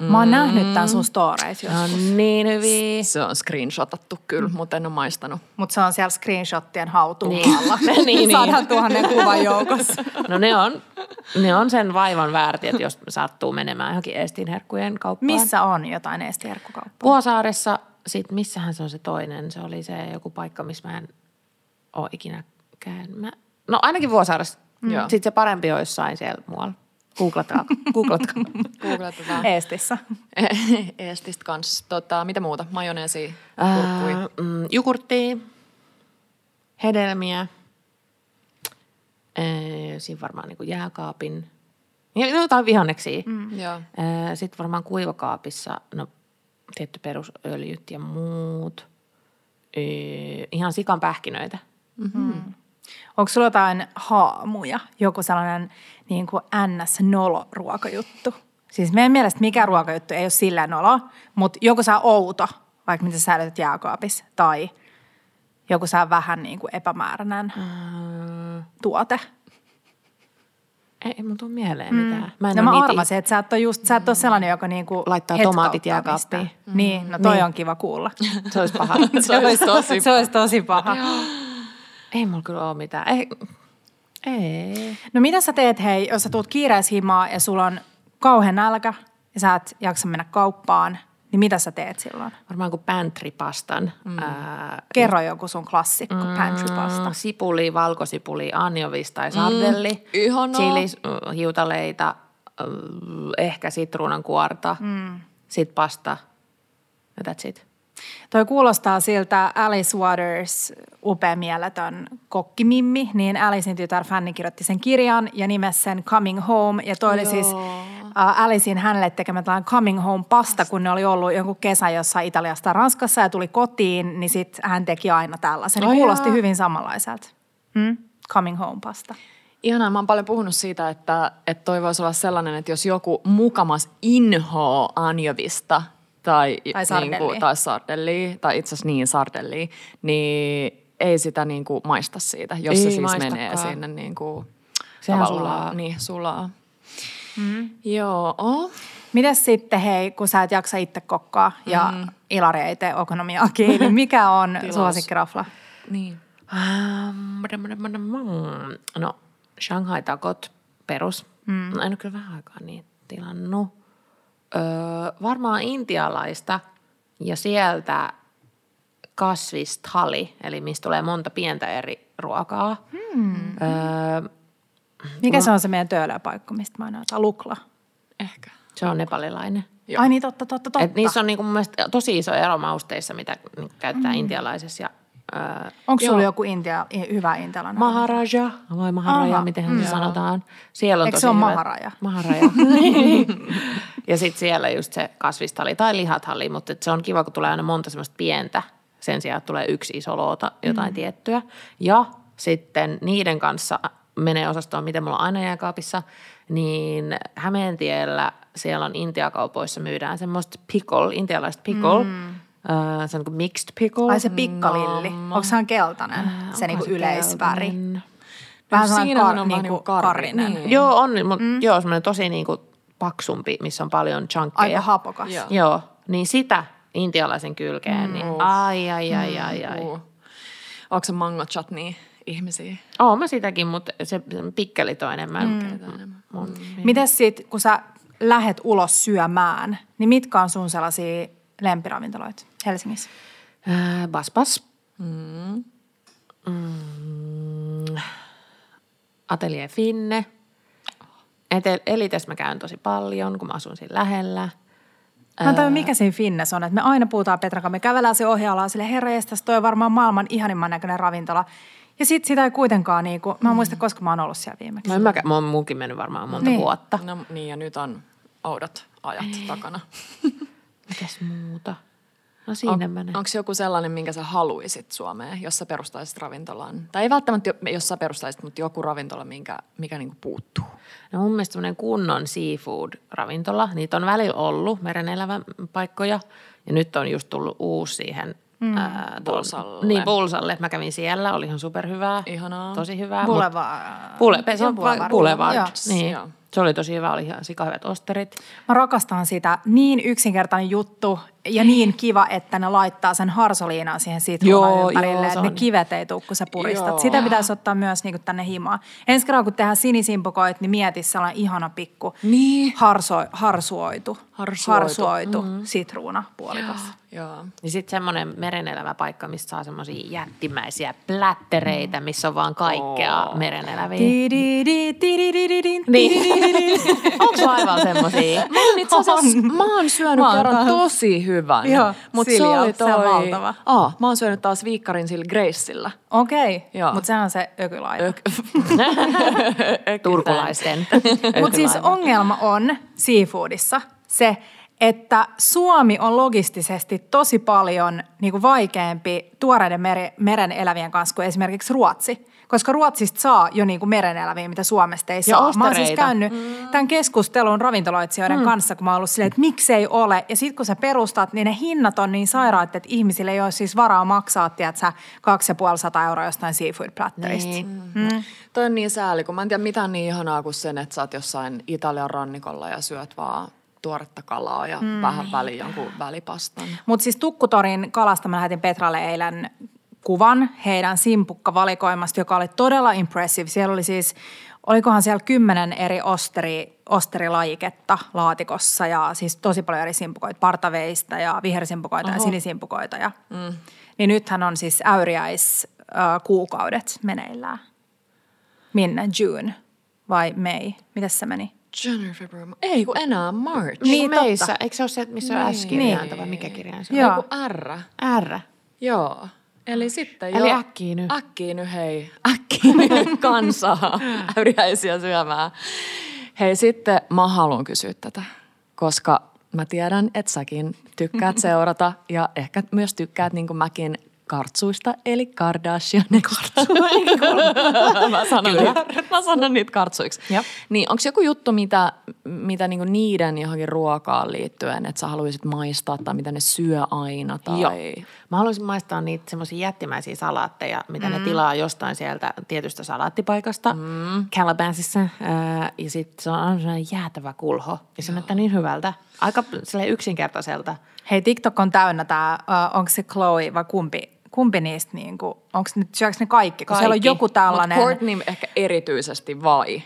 Mä oon nähnyt tämän sun storeissa joskus, on niin hyviä. Se on screenshotattu kyllä, mutta en ole maistanut. mutta se on siellä screenshottien hautuun Niin. alla. Niin, niin. Saadaan tuhannen kuvan joukossa. No ne on, ne on sen vaivan väärti, että jos sattuu menemään johonkin Estin herkkujen kauppaan. Missä on jotain estiherkkukauppaa? Vuosaaressa, sit missähän se on se toinen, se oli se joku paikka, missä mä en ole ikinä käynyt. Mä, no ainakin Vuosaaressa. Mm. Sitten se parempi on jossain siellä muualla. Googlatkaa. Googlatkaa. Googletetaan. Eestissä. Eestistä kanssa. Tota, mitä muuta? Majoneesi, kurkkui. Ää, mm, hedelmiä, siinä varmaan niin jääkaapin, ja jotain vihanneksia. Mm. Sitten varmaan kuivakaapissa, no tietty perusöljyt ja muut. Ihan sikan pähkinöitä. Onko sulla jotain haamuja, joku sellainen niin kuin NS-nolo-ruokajuttu? Siis meidän mielestä mikä ruokajuttu ei ole sillä nolo, mutta joku saa outo, vaikka mitä sä säilytät jääkaapissa, tai joku saa vähän niin kuin epämääräinen Öö, tuote. ei, ei mun tuu mieleen mitään. Mä en no mä arvasin, että sä et ole, just, sä et ole sellainen, joka niinku Laittaa tomaatit jääkaappiin. mistään. Niin, no toi Niin. on kiva kuulla. Se olisi paha. Se olisi tosi Se olisi tosi paha. Ei mulla kyllä ole mitään. Ei. ei. No mitä sä teet, hei, jos sä tuut kiireessä himaa ja sulla on kauhean nälkä ja sä et jaksa mennä kauppaan, niin mitä sä teet silloin? Varmaan kuin pantrypastan. Mm. Ää, Kerro joku sun klassikko mm, pantrypasta. Sipuli, valkosipuli, anjovis tai sardelli. Mm, ihanaa. Chili, äh, hiutaleita, ehkä sitruunan kuorta, mm. sit pasta. Ja that's it. Toi kuulostaa siltä Alice Waters, upea mieletön kokkimimmi, niin Alicein tytär Fanny kirjoitti sen kirjan ja nimessä sen Coming Home. Ja toi oli siis uh, Alicein hänelle tekemä tällainen Coming Home pasta, kun ne oli ollut jonkun kesä jossain Italiasta Ranskassa ja tuli kotiin, niin sitten hän teki aina tällaisen. Ai Niin kuulosti hyvin samanlaiselta. Hmm? Coming Home pasta. Ihanaa, mä oon paljon puhunut siitä, että, että toi voisi olla sellainen, että jos joku mukamas inhoo anjovista tai, Tai sardellia. Niinku, tai sardellia, tai itse asiassa niin sardellia, niin ei sitä niinku maista siitä, jos Ei se siis maistakaan. menee sinne niinku Sehän tavallaan- sulaa. Niin, sulaa. Mm. Joo. Mites sitten hei, kun sä et jaksa itse kokkaa ja mm. Ilari ei tee okonomiaakin, niin mikä on suosikkirafla? Niin. No, Shanghai takot perus. Mm. No, en ole kyllä vähän aikaa niitä tilannut. Öö, varmaan intialaista ja sieltä kasvistali, eli mistä tulee monta pientä eri ruokaa. Hmm. Öö, Mikä se on se meidän töölöpaikka, mistä mä näytän? Lukla. Ehkä. se on nepalilainen. Joo. Ai niin, totta, totta, totta. Et niissä on niinku mun mielestä tosi iso ero mausteissa, mitä niinku käyttää mm. intialaisessa ja öö, Onko sulla joku intia, hyvä intialainen? Maharaja, vai Maharaja, Aha, miten mm. se sanotaan. Siellä on Eikö tosi se ole hyvät- Maharaja? Maharaja. ja sitten siellä just se kasvistali tai lihathalli, mutta se on kiva, kun tulee aina monta semmoista pientä. Sen sijaan että tulee yksi iso loota, jotain mm. tiettyä. Ja sitten niiden kanssa menee osastoon, miten mulla on aina jääkaapissa, niin Hämeentiellä siellä on Intiakaupoissa myydään semmoista pickle, intialaista pickle. Mm. Uh, se on kuin mixed pickle. Ai se pikkalilli. Onko se keltainen? se niinku Onko yleisväri. keltainen? Vähän Siinähän kar, on niinku niinku karri. karrinen. Niin. Joo, on, mutta mm. joo, semmoinen tosi niinku paksumpi, missä on paljon chunkkeja. Aika hapokas. Joo. Joo, niin sitä intialaisen kylkeen, mm. niin ai, ai, ai, ai, ai. Uh. Onko se mango chutney ihmisiä? Oon mä sitäkin, mutta se, pikkelit on enemmän. Mm. Mun, Mites sit, kun sä lähet ulos syömään, niin mitkä on sun sellaisia lempiravintoloita Helsingissä? Ää, bas bas. Mm. Mm. Atelier Finne. Etel- Elites mä käyn tosi paljon, kun mä asun siinä lähellä. Mä en tajua, mikä siinä Finnes on. Että me aina puhutaan Petrakan, me kävelään se ohjaallaan sille herra jestas, toi on varmaan maailman ihanimman näköinen ravintola. Ja sit sitä ei kuitenkaan niinku, mä en muista, koska mä oon ollut siellä viimeksi. No en mä, mä oon munkin mennyt varmaan monta Niin. vuotta. No niin, ja nyt on oudot ajat takana. Mitäs muuta? No siinä On, menee. Onko joku sellainen, minkä sä haluisit Suomeen, jos sä perustaisit ravintolan? Tai ei välttämättä, jo- jos sä perustaisit, mutta joku ravintola, minkä, mikä niinku puuttuu. No mun mielestä semmoinen kunnon seafood-ravintola. Niitä on välillä ollut, merenelävän paikkoja. Ja nyt on just tullut uusi siihen. Mm, ää, tuolla- Bulsalle. Niin, Bulsalle. Mä kävin siellä, oli ihan superhyvää. Ihanaa. Tosi hyvää. Boulevard. Bule, se on Boulevard. Boulevard. Joo. Niin. Joo. Se oli tosi hyvä, oli ihan sikahyvät osterit. Mä rakastan sitä. Niin yksinkertainen juttu ja niin kiva, että ne laittaa sen harsoliinaan siihen sitruunan Joo, ympärille, joo, että ne kivet ei tule, kun sä puristat. Joo. Sitä pitäisi ottaa myös niinku tänne himaan. Ensi kerralla, kun tehdään sinisimpukoit, niin mieti sellainen ihana pikku Niin. harso, harsuoitu, Harsuoitu. harsuoitu mm-hmm. sitruuna puolikas. Joo. Ja sitten semmoinen merenelävä paikka, mistä saa semmoisia jättimäisiä plättereitä, missä on vaan kaikkea Oo. mereneläviä. Niin. Onko laivalla semmosia? Mä oon syönyt kerran tosi hyvän. Joo, Mut Silja, se on valtava. Aa, mä oon syönyt taas viikkarin sillä Graceillä. Okei, Joo. mutta sehän on se ökylaiva. Ök. Turkulaisten. Mutta siis ongelma on seafoodissa se, että Suomi on logistisesti tosi paljon niin kuin vaikeampi tuoreiden meri, meren elävien kanssa kuin esimerkiksi Ruotsi. Koska Ruotsista saa jo niin kuin meren eläviä, mitä Suomesta ei saa. Mä oon siis ostereita. käynyt mm. tämän keskustelun ravintoloitsijoiden mm. kanssa, kun mä oon ollut silleen, että miksei ole. Ja sitten kun sä perustat, niin ne hinnat on niin sairaat, että ihmisille ei ole siis varaa maksaa, tiedät sä, 250 euroa jostain seafood-platterista. Niin. Mm. Toi on niin sääli, kun mä en tiedä mitään niin ihanaa kuin sen, että sä oot jossain Italian rannikolla ja syöt vaan tuoretta kalaa ja mm. vähän väliin jonkun välipastan. Mutta siis Tukkutorin kalasta mä lähetin Petralle eilen kuvan heidän simpukkavalikoimasta, joka oli todella impressive. Siellä oli siis olikohan siellä kymmenen eri osteri, osterilajiketta laatikossa ja siis tosi paljon eri simpukoita, partaveista ja vihersimpukoita ja sinisimpukoita. Ja, mm. Niin nythän on siis äyriäis äh, kuukaudet meneillään. Minne? June vai May? Mitäs se meni? January, February, ei kun enää March. Niin, Niin totta. meissä, eikö se ole se, missä on S-kirjainta vai mikä kirjain se on? Joo. Joo. R. R. Joo. Eli sitten Eli jo... äkkiä nyt. Äkkiä nyt, hei. Äkkiä nyt kansaa äyriäisiä syömään. Hei, sitten mä haluan kysyä tätä, koska mä tiedän, että säkin tykkäät seurata ja ehkä myös tykkäät niin kuin mäkin kartsuista, eli Kardashianista. mä, sanon niitä, mä sanon niitä kartsuiksi. Jep. Niin onko joku juttu, mitä, mitä niinku niiden johonkin ruokaan liittyen, että sä haluaisit maistaa tai mitä ne syö aina? Tai... Joo. Mä haluaisin maistaa niitä semmoisia jättimäisiä salaatteja, mitä mm. ne tilaa jostain sieltä tietystä salaattipaikasta mm. Calabasissa. Ää, ja sitten se on sellainen jäätävä kulho. Ja se näyttää niin hyvältä. Aika yksinkertaiselta. Hei, TikTok on täynnä tämä, onko se Chloe vai kumpi, kumpi niistä, niin kuin, onko ne, syöks ne kaikki? Kun siellä on Kaikki. joku Mutta tällainen, Courtney ehkä erityisesti vai?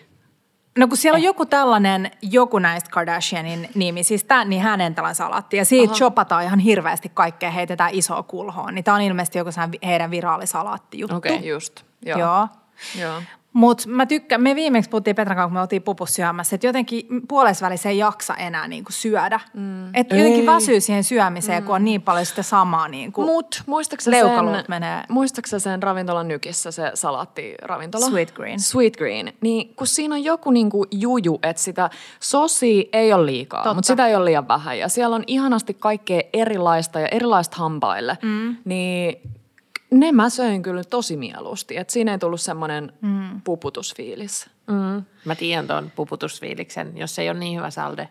no kun siellä on joku tällainen, joku näistä Kardashianin nimi, tämä, niin hänen tällainen salaatti. Ja siitä chopataan ihan hirveästi kaikkea, heitetään isoa kulhoon. Niin tämä on ilmeisesti joku heidän viraallisalaatti-juttu. Okei. Just. Joo. Joo. Joo. Mutta mä tykkään, me viimeksi puhuttiin Petran kanssa, kun me oltiin pupus syömässä, että jotenkin puolesvälissä ei jaksa enää niinku syödä. Mm. Että jotenkin väsyy siihen syömiseen, mm. kun on niin paljon sitä samaa. Niinku. Mut Leukaluut sen, menee. muistaaksä sen ravintolan nykissä, se salaattiravintola? Sweet Green. Sweet Green. Niin kun siinä on joku niinku juju, että sitä sosia ei ole liikaa, Totta. mutta sitä ei ole liian vähän. Ja siellä on ihanasti kaikkea erilaista ja erilaista hampaille. Mm. Niin ne mä söin kyllä tosi mieluusti. Että siinä ei tullut semmoinen mm. puputusfiilis. Mm. Mä tiedän tuon puputusfiiliksen. Jos se ei ole niin hyvä salde,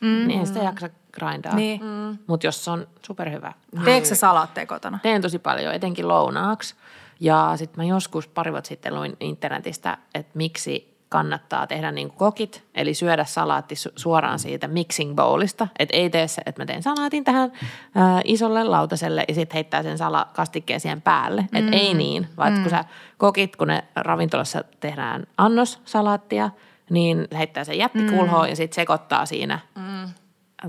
mm. niin ei sitä jaksa grindaa. Niin. Mm. Mutta jos se on superhyvä. Teekö sä salaatteja kotona? Teen tosi paljon, etenkin lounaaksi. Ja sitten mä joskus pari vuotta sitten luin internetistä, että miksi kannattaa tehdä niin kuin kokit, eli syödä salaatti su- suoraan siitä mixing bowlista. Että ei tee se, että mä teen salaatin tähän ää, isolle lautaselle ja sitten heittää sen sala kastikkeen siihen päälle. Mm. Että ei niin, vaan mm. kun sä kokit, kun ne ravintolassa tehdään annos salaattia, niin heittää sen jättikulhoon mm. ja sitten sekoittaa siinä. Mm.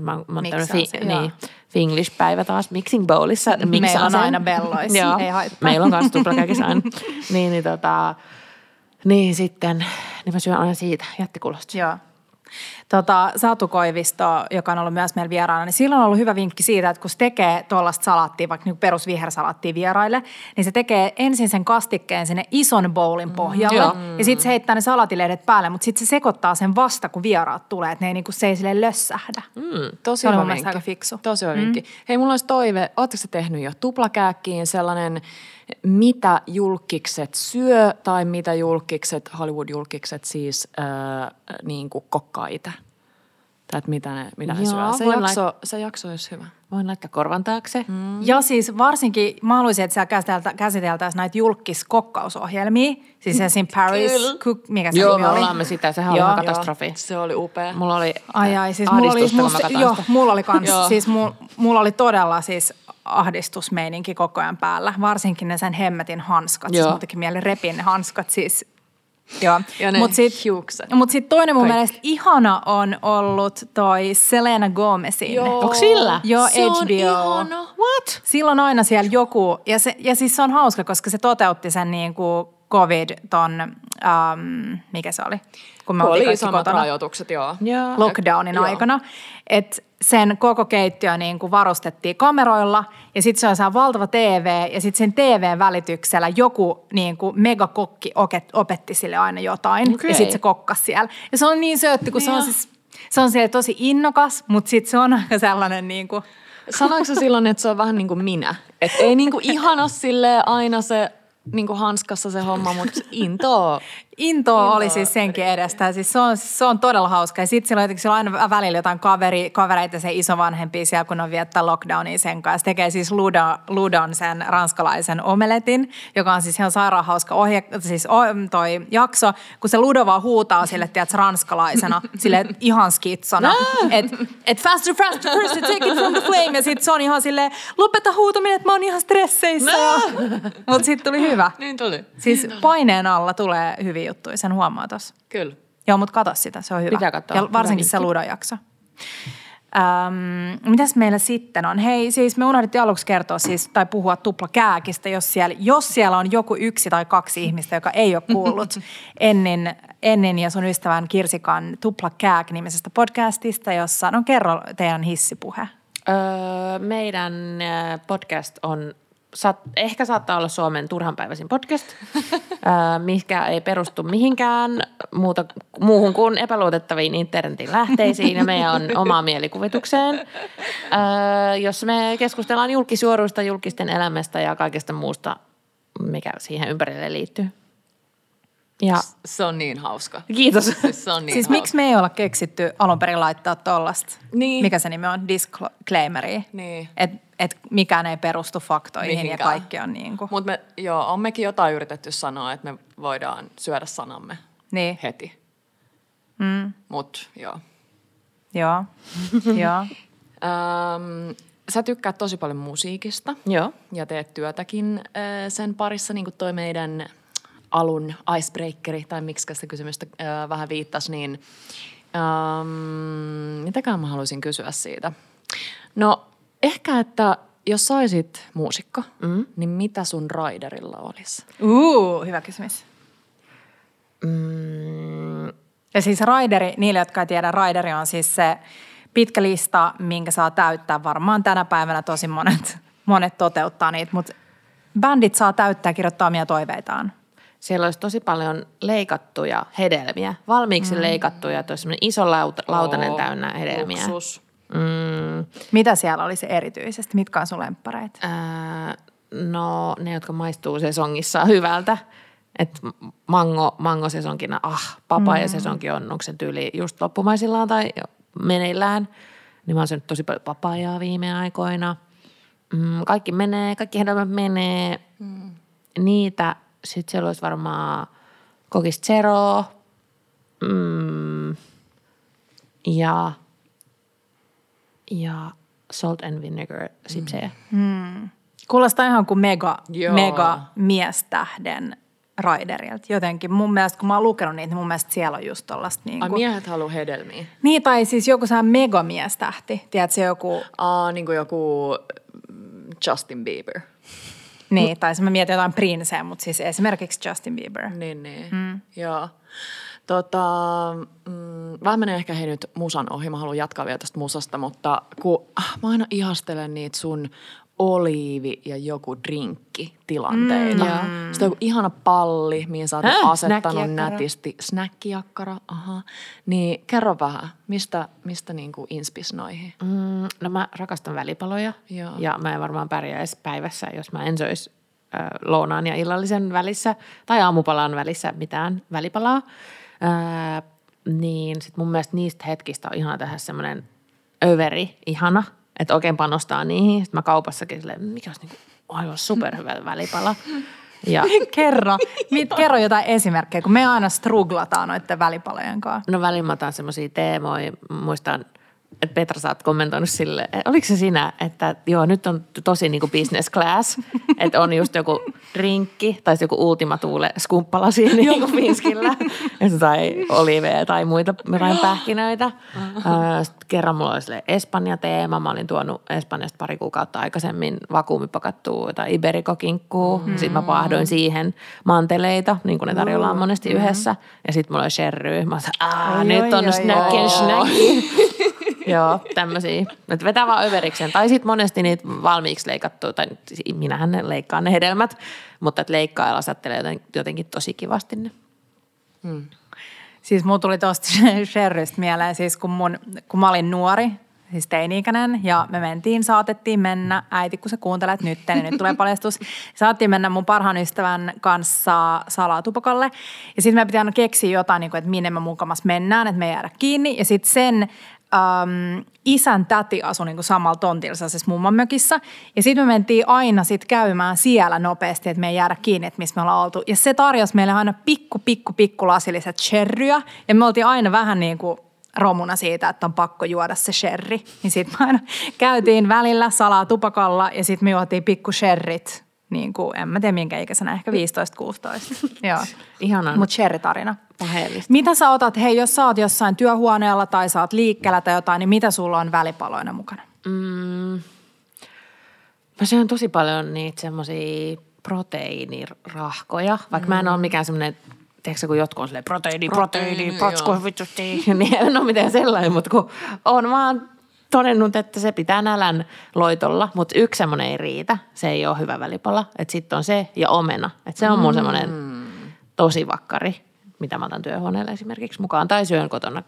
Mä, mä oon fi, niin, Finglish-päivä taas mixing bowlissa. Meillä on sen. aina belloissa, ei haittaa. meillä on kanssa tuplakäkis aina. niin, niin, tota, niin sitten, niin mä syön aina siitä jättikulhosta. Joo. Tota, Satu Koivisto, joka on ollut myös meillä vieraana, niin silloin on ollut hyvä vinkki siitä, että kun se tekee tuollaista salaattia, vaikka niin perusvihersalaattia vieraille, niin se tekee ensin sen kastikkeen sinne ison bowlin pohjalle Joo. ja sitten se heittää ne salatilehdet päälle, mutta sitten se sekoittaa sen vasta, kun vieraat tulee, että ne ei, niin kuin, se ei silleen lössähdä. Mm. Tosi Se oli hyvä mun mielestä vinkki. aika fiksu. Tosi hyvä mm. vinkki. Hei, mulla olisi toive, ootteko sä tehnyt jo tuplakääkkiin sellainen, mitä julkikset syö tai mitä julkikset, Hollywood-julkikset siis äh, niin kuin kokkaa itse? Tai että mitä ne, mitä ne Joo, syö. Se jakso, se jakso olisi hyvä. Voin laittaa korvan taakse. Mm. Ja siis varsinkin mä haluaisin, että siellä käsiteltä, käsiteltäisiin näitä julkiskokkausohjelmia. Siis esim. Paris Kyllä. Cook, mikä se Joo, nimi me oli? ollaan me sitä. Sehän oli Joo. ihan katastrofi. Se oli upea. Mulla oli Ai ai, siis mulla oli, musta, mä katsoin joo, mulla oli kans, Joo. siis mulla, mulla oli todella siis ahdistusmeininki koko ajan päällä. Varsinkin ne sen hemmetin hanskat. Siis Joo. muutenkin mieli repin ne hanskat siis. Joo. Ja ne Mut sit, hiukset. Mut sit toinen mun Kaikki. mielestä ihana on ollut toi Selena Gomezin. Joo. Onko sillä? Joo, Se on HBO. ihana. What? Silloin aina siellä joku, ja, se, ja siis se on hauska, koska se toteutti sen niin kuin covid ton, ähm, mikä se oli? Kun me Oli samat kotona rajoitukset, joo. Joo. lockdownin Joo. aikana. Että sen koko keittiö niin kuin varustettiin kameroilla ja sitten se on saa valtava TV ja sitten sen TVn välityksellä joku niin kuin megakokki opetti sille aina jotain Okei. ja sitten se kokkas siellä. Ja se on niin söötti, kun se on siis, se on siellä tosi innokas, mutta sitten se on aika sellainen niin kuin, Sanoitko sä silloin, että se on vähän niin kuin minä? Että ei niin kuin ihana silleen aina se niin hanskassa se homma, mutta intoa. Intoa oli siis senkin edestä. Siis se, on, se on todella hauska. Ja sitten sillä on jotenkin on aina välillä jotain kaveri, kavereita, se isovanhempia siellä, kun on viettää lockdownia sen kanssa. Tekee siis Ludo, Ludon sen ranskalaisen omeletin, joka on siis ihan sairaan hauska ohje, siis toi jakso, kun se Ludo vaan huutaa sille, tiedätkö, ranskalaisena, sille ihan skitsona. Että et faster, faster, first take it from the flame. Ja sitten se on ihan silleen, lopeta huutaminen, että mä oon ihan stresseissä. Ja, mutta sitten tuli hyvä. Niin tuli. Siis paineen alla tulee hyviä juttuja, sen huomaa tossa. Kyllä. Joo, mutta kato sitä, se on hyvä. Pitää katsoa. Ja varsinkin se vinkki. ludojakso. Öm, mitäs meillä sitten on? Hei, siis me unohdettiin aluksi kertoa siis, tai puhua tuplakääkistä, jos siellä, jos siellä on joku yksi tai kaksi ihmistä, joka ei ole kuullut Ennin, Ennin ja sun ystävän Kirsikan tuplakääk-nimisestä podcastista, jossa, no kerro teidän hissipuhe. Öö, meidän äh, podcast on, saat, ehkä saattaa olla Suomen turhanpäiväisin podcast, mikä ei perustu mihinkään muuta, muuhun kuin epäluotettaviin internetin lähteisiin ja meidän on omaan mielikuvitukseen, jossa me keskustellaan julkisuoruista, julkisten elämästä ja kaikesta muusta, mikä siihen ympärille liittyy. Ja Se on niin hauska. kiitos. Siis se on niin siis hauska. miksi me ei olla keksitty alun perin laittaa tollasta? Niin. Mikä se nimi on? Disclaimeria. Niin. Että et mikään ei perustu faktoihin Mihinkään. ja kaikki on niin kuin. Mutta me, joo, on mekin jotain yritetty sanoa, että me voidaan syödä sanamme Niin, heti. mm, Mutta joo. joo, joo. Öm, sä tykkäät tosi paljon musiikista Joo. ja ja teet työtäkin ö, sen parissa, niin kuin toi meidän alun icebreakeri, tai miksi sitä kysymystä ö, vähän viittasi, niin öm, mitäkään mä haluaisin kysyä siitä? No ehkä, että jos saisit muusikko, mm. niin mitä sun raiderilla olisi? Uu, hyvä kysymys. Mm, Ja siis raideri, niille jotka ei tiedä, raideri on siis se pitkä lista, minkä saa täyttää. Varmaan tänä päivänä tosi monet, monet toteuttaa niitä, mutta bändit saa täyttää kirjoittaa omia toiveitaan. Siellä olisi tosi paljon leikattuja hedelmiä, valmiiksi mm. leikattuja, että olisi iso lauta, lautanen Oo, täynnä hedelmiä. Luksus. Mm, Mitä siellä olisi erityisesti? Mitkä on sun lemppareita? ää, no ne, jotka maistuu sesongissa hyvältä. Et mango, mango sesonkina, ah, papaja sesonki on, onko se tyyli just loppumaisillaan tai meneillään. Niin mä oon syönyt tosi paljon papajaa viime aikoina. Mm, kaikki menee, kaikki hedelmät menee. Mm. Niitä, sitten siellä olisi varmaan kokis zero. Mm, ja, ja salt and vinegar sipsejä. Mm. Kuulostaa ihan kuin mega, Joo. mega miestähden raiderilta. Jotenkin mun mielestä, kun mä oon lukenut niitä, niin mun mielestä siellä on just tollaista niin Ai kuin, miehet haluaa hedelmiä. Niin, tai siis joku sehän megamiestähti. Tiedätkö, joku, Aa, niin kuin joku mm, Justin Bieber. Niin, tai se mä mietin jotain prinseä, mutta siis esimerkiksi Justin Bieber. Niin, niin. Mm. Joo. Tota, mm, vähän menee ehkä hei nyt musan ohi. Mä haluan jatkaa vielä tästä musasta, mutta kun ah, mä aina ihastelen niitä sun oliivi ja joku drinkki tilanteita. Mm, joo. Sitten on joku ihana palli, mihin sä oot Häh? asettanut nätisti. Snäkkijakkara, aha. Niin kerro vähän, mistä, mistä niinku inspis noihin? Mm, no mä rakastan välipaloja Joo. ja mä en varmaan pärjäisi päivässä, jos mä en söisi äh, lounaan ja illallisen välissä tai aamupalan välissä mitään välipalaa. Äh, niin sit mun mielestä niistä hetkistä on ihana tehdä semmoinen överi, ihana, että oikein panostaa niihin. Sitten mä kaupassakin silleen, mikä olisi niinku aivan superhyvä välipala. Ja Kerro, mit, kerro jotain esimerkkejä, kun me aina struglataan noiden välipalojen kanssa. No välillä mä otan semmoisia teemoja. Muistan, että Petra sä oot kommentoinut sille, oliko se sinä, että joo, nyt on tosi niinku business class, että on just joku drinkki tai joku Ultima Thule skumppalasi niinku finskillä tai oliveja tai muita jotain pähkinöitä. Ää, Sitten kerran mulla oli Espanja-teema. Mä olin tuonut Espanjasta pari kuukautta aikaisemmin vakuumipakattua jotain Iberikokinkkuu. Sitten mä paahdoin siihen manteleita, niin kuin ne tarjolla on monesti yhdessä. Ja sitten mulla oli sherryä. Mä sanoin, nyt on oi, snack and oi. snacki. Joo, tämmöisiä. Että vetää vaan överiksen. Tai sitten monesti niitä valmiiksi leikattua, tai siis minähän ne leikkaan ne hedelmät, mutta että leikkailla sattelee joten, jotenkin tosi kivasti ne. Siis mulla tuli tosta Sherrystä mieleen, siis kun, mun, kun mä olin nuori, siis teini-ikäinen, ja me mentiin, saatettiin mennä, äiti kun sä kuuntelet nyt, niin nyt tulee paljastus, saatettiin mennä mun parhaan ystävän kanssa salatupokalle, ja sitten me piti aina keksiä jotain, niin että minne me mukamas mennään, että me ei jäädä kiinni, ja sitten sen äm, isän täti asui niin samalla tontilla siis mumman mökissä. Ja sitten me mentiin aina sit käymään siellä nopeasti, että me ei jäädä kiinni, että missä me ollaan oltu. Ja se tarjosi meille aina pikku, pikku, pikku lasilliset sherryä. Ja me oltiin aina vähän niin kuin romuna siitä, että on pakko juoda se sherry. Niin sitten me aina käytiin välillä salaa tupakalla ja sitten me juotiin pikku sherrit niin kuin, en mä tiedä minkä ikäisenä, ehkä 15-16. Joo. Ihanaa. Mutta. Paheellista. Mitä sä otat, hei jos sä oot jossain työhuoneella tai sä oot liikkeellä tai jotain, niin mitä sulla on välipaloina mukana? Mm, mä syön tosi paljon niitä semmosia proteiinirahkoja, vaikka mm. mä en ole mikään semmoinen tiedätkö, kun jotkut on silleen proteiini, proteiini, Proteiini, protsko, vittusti, niin en ole mitään sellainen, mutta kun on vaan todennut, että se pitää nälän loitolla, mutta yksi semmoinen ei riitä, se ei ole hyvä välipala, että sitten on se ja omena, että se on mun semmoinen tosi vakkari, mitä mä otan työhuoneelle esimerkiksi mukaan, tai syön kotona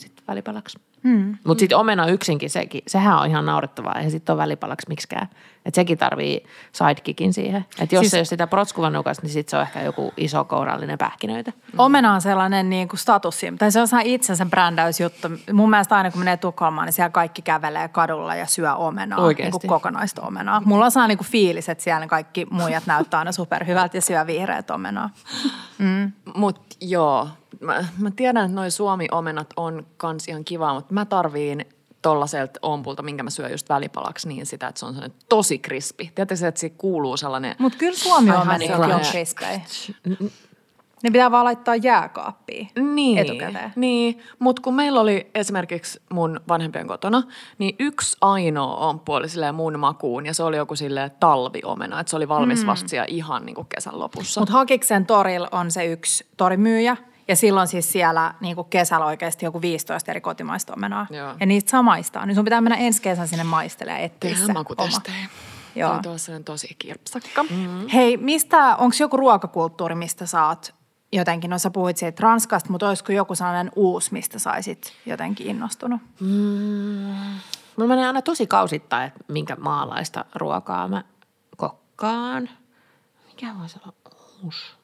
sitten välipalaksi. Hmm. Mutta sitten omena yksinkin, sekin, sehän on ihan naurettavaa, ja sitten on välipalaksi miksikään. Että sekin tarvii sidekickin siihen. Että jos siis, se ei ole sitä protskuvanukasta, niin sitten se on ehkä joku iso kourallinen pähkinöitä. Omena on sellainen niin kuin status, tai se on itsensä brändäysjuttu. Mun mielestä aina kun menee Tukholmaan, niin siellä kaikki kävelee kadulla ja syö omenaa, Oikeesti? niin kuin kokonaista omenaa. Mulla on sellainen niin kuin fiilis, että siellä kaikki muijat näyttää aina superhyvältä ja syö vihreät omenaa. Mutta joo, mä, mä tiedän, että noi Suomi-omenat on kans ihan kivaa, mutta mä tarviin tollaselta ompulta, minkä mä syön just välipalaksi niin sitä, että se on sellainen tosi krispi. Tiedätkö se, että se kuuluu sellainen... Mutta kyllä Suomi on honey on crunch. crispejä. Ne pitää vaan laittaa jääkaappiin Niin, etukäteen. niin. mutta kun meillä oli esimerkiksi mun vanhempien kotona, niin yksi ainoa omppu oli silleen mun makuun ja se oli joku silleen talviomena, että se oli valmis mm. vasta ihan niin kuin kesän lopussa. Mutta Hakiksen torilla on se yksi torimyyjä. Ja silloin siis siellä niin kuin kesällä oikeasti joku 15 eri kotimaista omenaa. Joo. Ja niistä samaistaan. Niin sun pitää mennä ensi kesän sinne maistelemaan ja etsiä se oma. Joo. Tuossa on tosi kirpsakka. Mm. Hei, mistä, onko joku ruokakulttuuri, mistä sä oot jotenkin, no sä puhuit siitä Ranskasta, mutta olisiko joku sellainen uusi, mistä saisit jotenkin innostunut? Mulla menee aina tosi kausittain, että minkä maalaista ruokaa mä kokkaan. Mikä voisi olla uusi?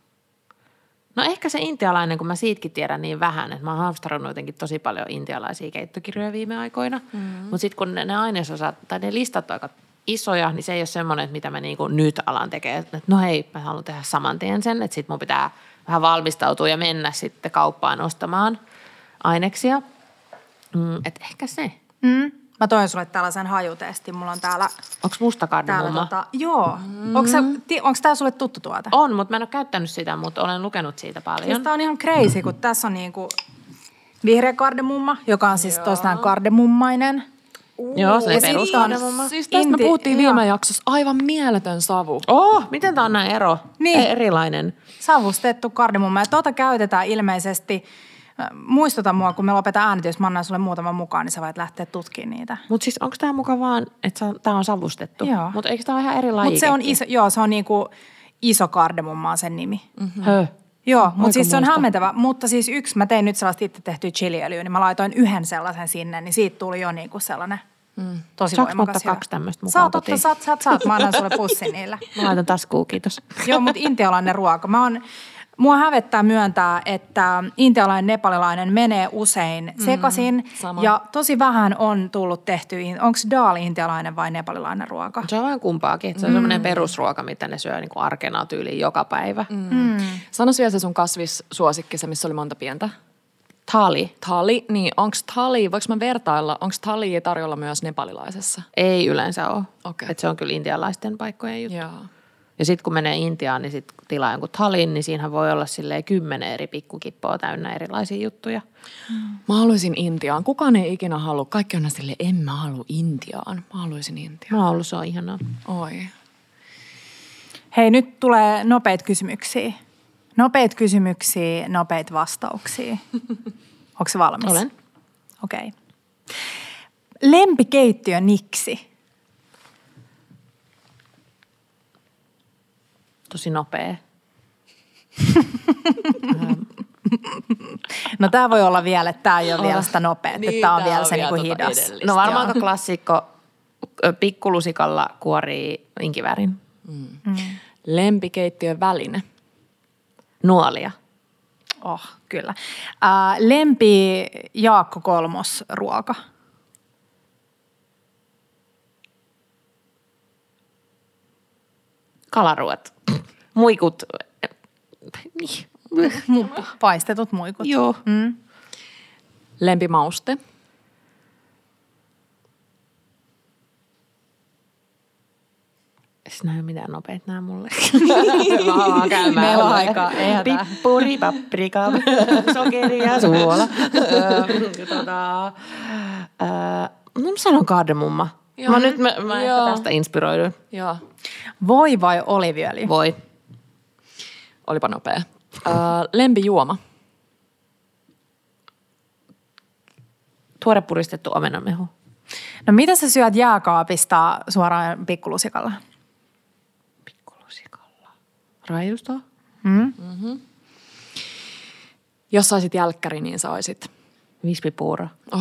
No ehkä se intialainen, kun mä siitäkin tiedän niin vähän, että mä oon hamstrannut jotenkin tosi paljon intialaisia keittokirjoja viime aikoina. Mm. Mutta sitten kun ne, ne ainesosat tai ne listat on aika isoja, niin se ei ole semmoinen, että mitä mä niinku nyt alan tekemään. Että no hei, mä haluan tehdä saman tien sen, että sitten mun pitää vähän valmistautua ja mennä sitten kauppaan ostamaan aineksia. Mm, että ehkä se. Mm. Mä toin sulle tällaisen hajutestin. Mulla on täällä, Onko musta täällä kardemumma? tota, joo. Mm. Onko, onko tää sulle tuttu tuote? On, mutta mä en ole käyttänyt sitä, mutta olen lukenut siitä Siis paljon. tää on ihan crazy, kun tässä on niinku vihreä kardemumma, joka on siis tosiaan kardemummainen. Joo, se Ja sit on. Siis tästä me Inti- puhuttiin joo. viime jaksossa. Aivan mieletön savu. Oh, miten tää on näin ero? Niin. E- Erilainen. savustettu kardemumma. Ja tuota käytetään ilmeisesti, muistuta mua, kun me lopetaan äänitys, mä annan sulle muutaman mukaan, niin sä voit lähteä tutkimaan niitä. Mutta siis onko tämä muka vaan, että tämä on savustettu? Joo. Mutta eikö tämä ole ihan eri? Mutta se on iso, joo, se on niinku iso kardemumma on sen nimi. Mm. Hö. Joo, mutta siis se on hämmentävä. Mutta siis yksi, mä tein nyt sellaista itse tehtyä chiliöljyä, niin mä laitoin yhden sellaisen sinne, niin siitä tuli jo niinku sellainen mm. tosi Saanko mä voimakas. ottaa kaksi tämmöistä mukaan Saat ottaa, kotiin? saat, saat, saat. Mä annan sulle pussin niillä. Mä laitan taskuun, kiitos. Joo, mutta intialainen ruoka. Mä oon, mua hävettää myöntää, että intialainen nepalilainen menee usein sekaisin. sama. ja tosi vähän on tullut tehty. Onko daal intialainen vai nepalilainen ruoka? Se on vähän kumpaakin. Se on semmoinen perusruoka, mitä ne syö niin kuin arkena tyyliin joka päivä. Mm. Sano vielä se sun kasvissuosikki, se missä oli monta pientä. Thali. Thali, niin onko thali, voiko mä vertailla, onko thali tarjolla myös nepalilaisessa? Ei yleensä ole. Okei. Et se on kyllä intialaisten paikkojen juttu. Joo. Ja sitten kun menee Intiaan, niin sitten tilaa jonkun thalin, niin siinähän voi olla silleen kymmenen eri pikkukippoa täynnä erilaisia juttuja. Mä haluaisin Intiaan. Kukaan ei ikinä halua. Kaikki on sille, en mä halua Intiaan. Mä haluaisin Intiaan. Mä ollut, se on ihanaa. Oi. Hei, nyt tulee nopeita kysymyksiä. Nopeita kysymyksiä, nopeita vastauksia. Onko se valmis? Olen. Okei. Okay. Lempikeittiö niksi? Tosi nopea. No tämä voi olla vielä, että tämä ei ole vielä sitä nopeaa, Niin, että tämä on vielä se vielä niinku tota hidas. edellistä. No varmaan Joo. aika klassikko pikkulusikalla kuorii inkivärin. Lempikeittiön väline. Nuolia. Oh, kyllä. Äh, lempi Jaakko Kolmos ruoka? Kalaruot. Muikut. Niin. Paistetut muikut. Joo. Mm. Lempimauste. Siis nämä ei ole mitään nopeita nämä mulle. Vaan käymään. Meillä on aikaa. Pippuri, paprika, sokeri ja suola. Ö, tota, ö, no mä sanon kardemumma. Joo. Mä nyt mä, mä tästä inspiroidun. Joo, Voi vai oliviöljy? Voi. Olipa nopea. Öö, lempijuoma. Tuore puristettu omenamehu. No mitä sä syöt jääkaapista suoraan pikkulusikalla? Pikkulusikalla. Raijustoa? Mm? Jos saisit jälkkäri, niin saisit. Vispipuuro. Oh,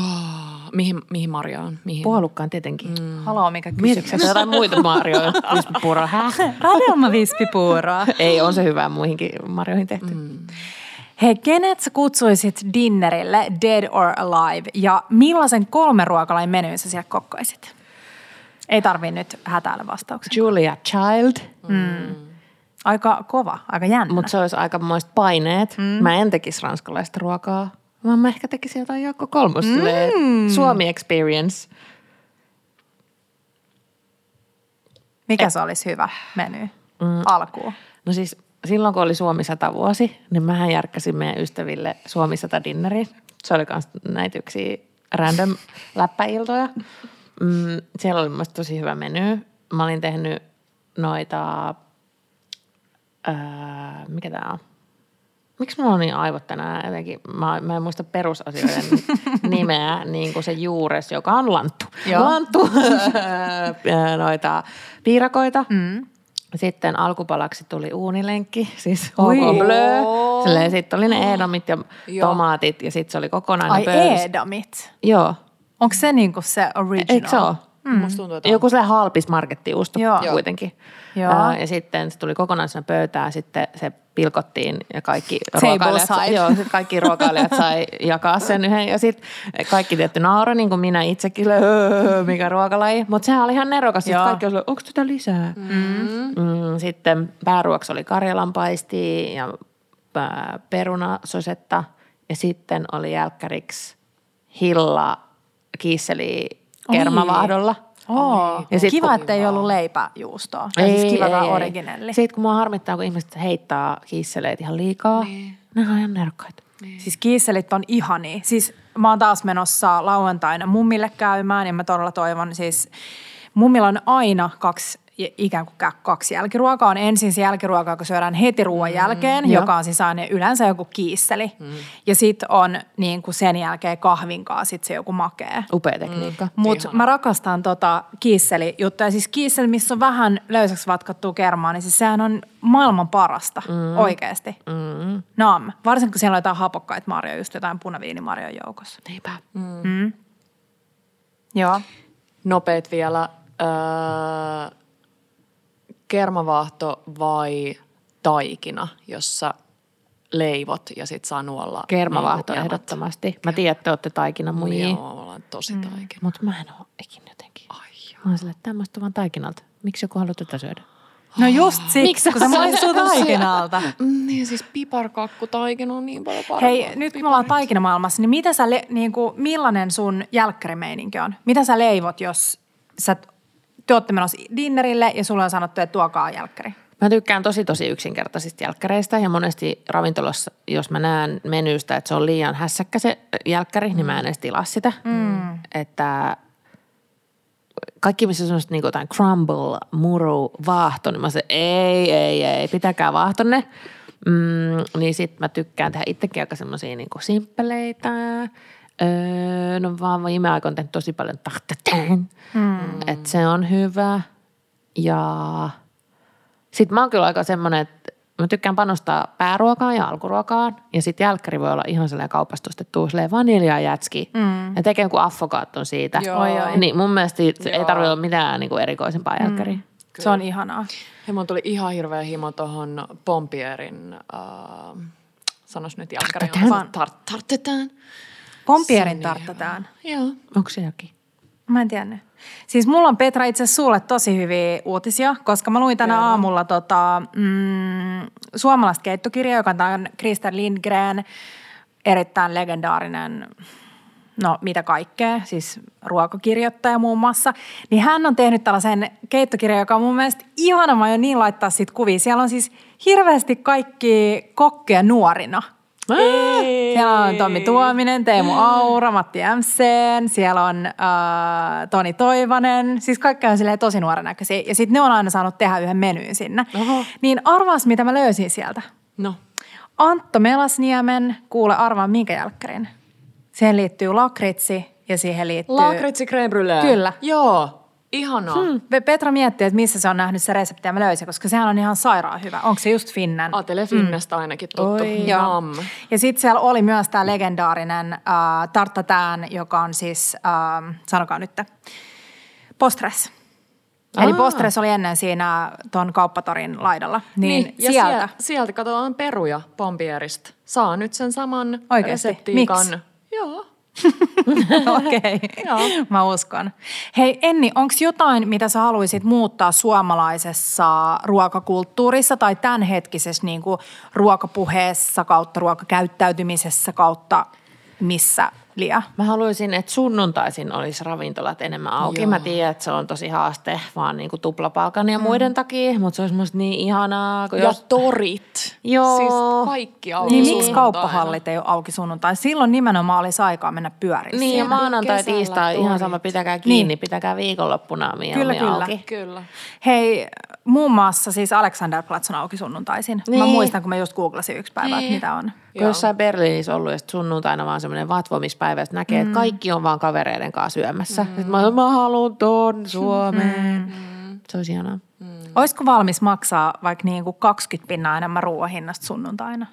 mihin, mihin Marjaan? Mihin? Puolukkaan tietenkin. Mm. Haloo, mikä Mietitkö kysymys? sä jotain muita marjoja? Vispipuuroa. Häh? Radelma vispipuuroa. Ei, on se hyvä muihinkin marjoihin tehty. Mm. Hei, kenet sä kutsuisit dinnerille, dead or alive, ja millaisen kolmen ruokalain menyn sä siellä kokkaisit? Ei tarvii nyt hätäillä vastauksen. Julia Child. Aika kova, aika jännä. Mutta se olisi aika moist paineet. Mm. Mä en tekisi ranskalaista ruokaa, vaan mä ehkä tekisin jotain Jaakko Kolmos. Mm. Suomi Experience. Mikä se olisi hyvä meny mm. alkuun? No siis silloin, kun oli Suomi 100 vuosi, niin mähän järkkäsin meidän ystäville Suomi 100 dinneri. Se oli myös näitä yksi random läppäiltoja. Mm, siellä oli mielestä tosi hyvä meny. Mä olin tehnyt noita, ää, mikä tää on? Miksi mulla on niin aivot tänään jotenkin? Mä, mä en muista perusasioiden nimeä, niin kuin se juures, joka on lanttu. Joo. Lanttu, noita piirakoita. Mm. Sitten alkupalaksi tuli uunilenkki, siis. HK sitten oli ne edomit ja Joo. tomaatit ja sitten se oli kokonainen Ai pöydässä. edamit. Joo. Onko se niinku se original? Eikö se ole? Mm. Musta tuntuu, että Joku sellainen halpis markettiusto Joo. kuitenkin. Joo. Ää, Ja sitten se tuli kokonaisena pöytään, sitten se pilkottiin ja kaikki ruokailijat, joo, kaikki ruokailijat sai jakaa sen yhden. Ja sitten kaikki tietty nauro, niin kuin minä itsekin, "Öö, mikä ruokalaji. Mutta sehän oli ihan nerokas. Sitten kaikki oli, onko tätä lisää? Mm. Mm, sitten pääruoksi oli karjalanpaisti ja perunasosetta. Ja sitten oli jälkkäriksi hilla kiisseli kermavahdolla. Oo. Ja sit- Kiva, että ei ollut leipäjuustoa. Tai siis kiva tämä originelli. Sitten kun mua harmittaa, kun ihmiset heittää kiisseleitä ihan liikaa. Niin. Ne on ihan nerokkaita. Siis kiisselit on ihania. Siis mä oon taas menossa lauantaina mummille käymään ja mä todella toivon siis, mummilla on aina kaksi ikään kuin kaksi jälkiruokaa. On ensin se jälkiruoka, joka syödään heti ruoan jälkeen, Joo. joka on siis aina yleensä joku kiisseli. Ja sitten on niin kuin sen jälkeen kahvinkaa sit se joku makee. Upea tekniikka. Mm. Mutta mä rakastan tota kiisseli-juttuja. Siis kiisseli, missä on vähän löysäksi vatkattua kermaa, niin siis sehän on maailman parasta mm. oikeasti. Mm. Naam. Varsinkin kun siellä on jotain hapokkaita marjoja, just jotain punaviinimarjoja joukossa. Niinpä. Joo. nopeet vielä. Öö, kermavaahto vai taikina, jossa leivot ja sit saa nuolla Kermavaahto niinku ehdottomasti. Mä tiedän, että te olette taikinan muijia. Joo, mä olen tosi mm. taikina. Mutta mä en ole ikinä jotenkin. Ai joo. Mä oon silleen, että tämmöistä vaan taikinalta. Miksi joku haluaa tätä syödä? No just siksi, Miksi kun se sä maistuu taikinalta. Mm, niin siis piparkakku taikina on niin paljon parempaa. Hei, nyt kun me ollaan taikinamaailmassa, niin, mitä sä, le- niin kuin, millainen sun jälkkärimeininki on? Mitä sä leivot, jos sä te olette menossa dinnerille ja sulla on sanottu, että tuokaa jälkkäri? Mä tykkään tosi tosi yksinkertaisista jälkkäreistä ja monesti ravintolassa, jos mä näen menystä, että se on liian hässäkkä se jälkkäri, niin mä en edes tilaa sitä. Mm. Että kaikki, missä on semmoista niin jotain crumble, muru, vaahto, niin mä se ei, ei, ei, pitäkää vaahtonne. Mm, niin sit mä tykkään tehdä itsekin aika semmoisia niin simppeleitä. Öö, no vaan viime aikoina tehnyt tosi paljon tahtatään. Mm. Että se on hyvä. Ja sitten mä oon kyllä aika semmoinen, että mä tykkään panostaa pääruokaan ja alkuruokaan. Ja sitten jälkkäri voi olla ihan sellainen kaupastustettu silleen vaniljajätski. Mm. Ja tekee joku affokaaton siitä. Joo. Oi, oi. Niin mun mielestä siitä ei Joo. tarvitse olla mitään niin kuin erikoisempaa jälkkäriä. Mm. Se on ihanaa. Hei, mun tuli ihan hirveä himo tuohon Pompierin, äh, sanos nyt jälkkäri. Tartetaan. Tart, tartetaan. Pompierin tarttataan. Joo. Onko se jokin? Mä en tiennyt. Siis mulla on Petra itse asiassa sulle tosi hyviä uutisia, koska mä luin tänä Kerro. aamulla tota, mm, suomalaista keittokirjaa, joka on Krista Lindgren, erittäin legendaarinen no mitä kaikkea, siis ruokakirjoittaja muun muassa, niin hän on tehnyt tällaisen keittokirjan, joka on mun mielestä ihana, mä aion niin laittaa siitä kuvia. Siellä on siis hirveästi kaikki kokkeja nuorina. Ei. Siellä on Tommi Tuominen, Teemu Aura, Matti Jämseen, siellä on äh, Toni Toivonen, siis kaikki on silleen tosi nuoren näköisiä. Ja sitten ne on aina saanut tehdä yhden menyn sinne. Oho. Niin arvaas, mitä mä löysin sieltä. No. Antto Melasniemen, kuule arvaa minkä jälkkärin. Siihen liittyy lakritsi ja siihen liittyy... Lakritsi crème. Kyllä. Joo, ihanaa. Hmm. Pe- Petra miettii, että missä se on nähnyt se resepti ja mä löysin, koska sehän on ihan sairaan hyvä. Onko se just Finnen? Atele Finnesta ainakin tuttu. Oi. Joo. Ja sitten siellä oli myös tämä legendaarinen äh, tarttatään, joka on siis, äh, sanokaa nyt, postres. Eli Aa. postres oli ennen siinä tuon kauppatorin laidalla. Niin, niin ja sieltä. sieltä, sieltä katsotaan peruja Pompierista. Saa nyt sen saman Oikeesti? reseptiikan. Miksi? Joo. Okei, Joo. mä uskon. Hei Enni, onko jotain, mitä sä haluaisit muuttaa suomalaisessa ruokakulttuurissa tai tämänhetkisessä niin kuin ruokapuheessa kautta ruokakäyttäytymisessä kautta missä liian? Mä haluaisin, että sunnuntaisin olisi ravintolat enemmän auki. Joo. Mä tiedän, että se on tosi haaste vaan niin kuin tuplapalkan ja muiden takia, mutta se olisi musta niin ihanaa. Kun Ja jos... torit. Joo. Siis kaikki auki Niin miksi kauppahallit ei ole auki sunnuntai? Silloin nimenomaan olisi aikaa mennä pyöriin Niin ja maanantai, tiistai, ihan sama, pitäkää kiinni, Niin. pitäkää viikonloppuna Kyllä, mieluummin kyllä. auki. Kyllä. Hei, muun muassa siis Alexanderplatz on auki sunnuntaisin. Niin. Mä muistan, kun mä just googlasin yksi päivä, että Niin. mitä on. Kun jossain Berliinissä ollut ja sunnuntaina vaan semmoinen vatvomispäivä, että näkee, että kaikki on vaan kavereiden kanssa syömässä. Mm. Sitten mä, mä haluan ton Suomeen. Mm. Se olisi ihanaa. Olisiko valmis maksaa vaikka niin kuin 20 pinnaa enemmän ruoan hinnasta sunnuntaina?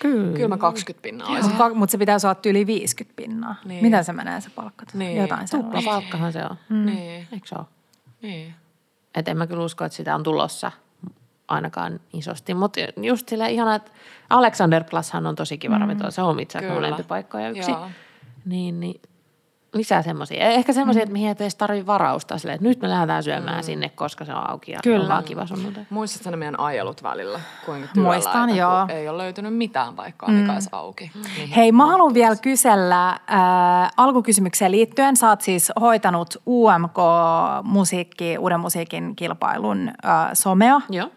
Kyllä. Kyllä mä 20 pinnaa olisin. Mutta mut se pitäisi olla yli 50 pinnaa. Niin. Mitä se menee se palkka? Niin. Jotain sellaista. Tuplapalkkahan se on. Mm. Niin. Eikö se ole? niin. Et en mä kyllä usko, että sitä on tulossa ainakaan isosti. Mutta just sillä ihana, että Alexanderplashan on tosi kiva mm. ravintola. Se on itse asiassa mun lempipaikkoja yksi. Joo. Niin, niin lisää semmoisia. Ehkä semmoisia, mm. että mihin ei edes tarvitse varausta silleen, että nyt me lähdetään syömään mm. sinne, koska se on auki ja Kyllä. on vaan kiva sunnuntai. Muistatko ne meidän ajelut välillä? Kuinka Muistan, kun joo. Ei ole löytynyt mitään paikkaa, mikä olisi auki. Mihin Hei, mä haluan vielä kysellä äh, alkukysymykseen liittyen. Sä oot siis hoitanut UMK-musiikki, uuden musiikin kilpailun äh, somea. Joo.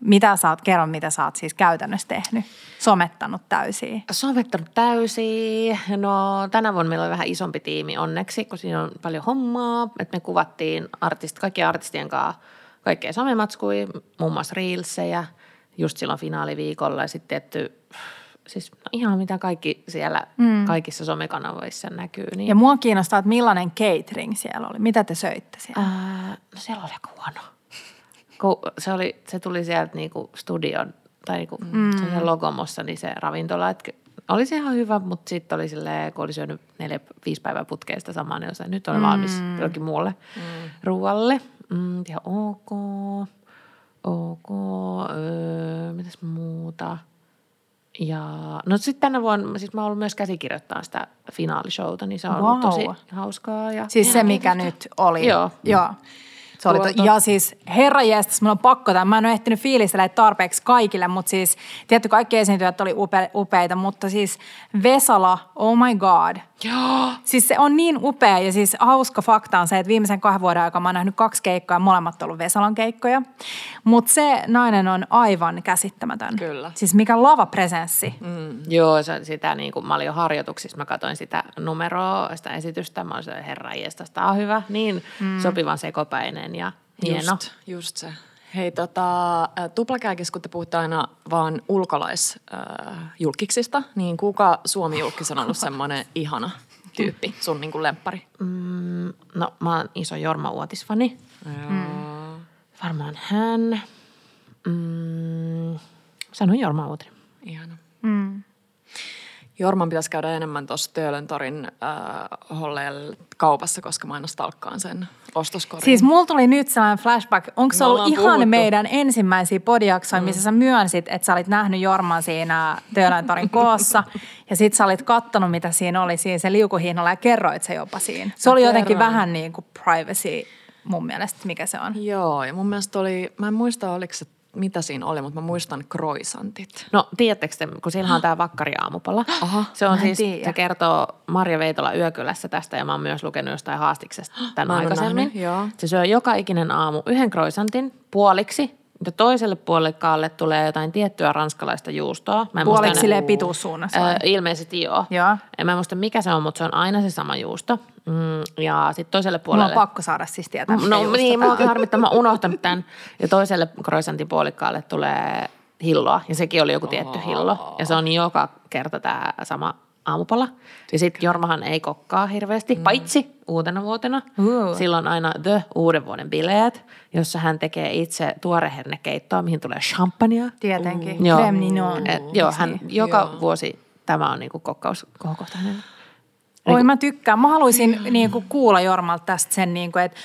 Mitä sä oot, kerro mitä sä oot siis käytännössä tehnyt, somettanut täysiä. Somettanut täysin. No tänä vuonna meillä oli vähän isompi tiimi onneksi, kun siinä on paljon hommaa. Että me kuvattiin artist, kaikkien artistien kanssa kaikkea somematskui, muun muassa reelsejä, just silloin finaaliviikolla. Ja sitten tietty, siis no ihan mitä kaikki siellä mm. kaikissa somekanavoissa näkyy. Niin, Ja mua kiinnostaa, että millainen catering siellä oli. Mitä te söitte siellä? Ää, no siellä oli aika huono. Kun se, oli, se tuli sieltä niinku studion tai niinku mm. se logomossa, niin se ravintola, että oli se ihan hyvä, mutta sitten oli silleen, kun oli syönyt neljä, viisi päivää putkeista samaa, niin nyt on valmis jollekin muulle mm. ruualle. Mm, ihan ok, ok, öö, mitäs muuta. Ja no sitten tänä vuonna, siis mä oon ollut myös käsikirjoittaa sitä finaalishowta, niin se on ollut Vau. tosi hauskaa. Ja Siis se, mikä nyt oli. Joo. Joo. Se oli to- Tuota- ja siis herra jestas, mun on pakko tämän. Mä en ole ehtinyt fiilistellä tarpeeksi kaikille, mutta siis tietty kaikki esiintyjät oli upe- upeita, mutta siis Vesala, oh my god. Joo. Siis se on niin upea ja siis hauska fakta on se, että viimeisen kahden vuoden aikana mä oon nähnyt kaksi keikkaa ja molemmat on ollut Vesalan keikkoja. Mutta se nainen on aivan käsittämätön. Kyllä. Siis mikä lavapresenssi. Mm. Joo, se, sitä niin kuin, mä olin jo harjoituksissa, mä katsoin sitä numeroa, sitä esitystä, mä olin se, herra jestas, tää on hyvä, niin mm. sopivan sekopäinen ja hieno. Just, just se. Hei, tota, tuplakääkis, kun te puhutte aina vaan ulkolaisjulkiksista, niin kuka Suomi-julkis on ollut semmoinen ihana tyyppi, sun niin kuin lemppari? Mm, no, mä oon iso Jorma Uotisfani, Joo. varmaan hän. Mm, sanon Jorma Uotinen. Ihana. Mm. Jorman pitäisi käydä enemmän tuossa Töölöntorin äh, holleella kaupassa, koska mä aina stalkkaan sen ostoskorin. Siis mulla tuli nyt sellainen flashback. Onko se ollut ihan puhuttu. meidän ensimmäisiä podiaksoja, missä sä myönsit, että sä olit nähnyt Jorman siinä Töölöntorin koossa. ja sit sä olit kattonut, mitä siinä oli siinä se liukuhihnalla ja kerroit se jopa siinä. Se Mä oli jotenkin kerroin. vähän niin kuin privacy mun mielestä, mikä se on. Joo, ja mun mielestä oli, mä en muista oliko se mitä siinä oli, mutta mä muistan croissantit. No tiedättekö te, kun sillä on tämä vakkariaamupala. Aha, se on siis, tiedä. se kertoo Marja Veitola Yökylässä tästä ja mä oon myös lukenut jostain haastiksesta tämän aikaisemmin. nähnyt, joo. Se syö joka ikinen aamu yhden croissantin puoliksi ja toiselle puolikkaalle tulee jotain tiettyä ranskalaista juustoa. Mä Puoliksi muista silleen pituussuunnassa. vai? Ö, ilmeisesti joo. Joo. En mä muista mikä se on, mutta se on aina se sama juusto. Mm, ja sitten toiselle Mulla puolelle... on pakko saada siis tietää. No niin, mä on. oon harmittaa, mä oon unohtanut tämän. Ja toiselle croissantin puolikkaalle tulee hilloa, ja sekin oli joku tietty hillo. Ja se on joka kerta tämä sama aamupala. Ja sitten Jormahan ei kokkaa hirveästi, mm. paitsi uutena vuotena. Uu. Silloin aina The uuden vuoden bileet, jossa hän tekee itse tuorehernekeittoa, mihin tulee champagnea. Tietenkin. Joo. Crème ninon. Et, joo, hän Niin. joka Joo. vuosi tämä on niinku kokkauskohtainen. Oi mä tykkään. Mä haluaisin niin kuin, kuulla Jormalta tästä sen, niin kuin, että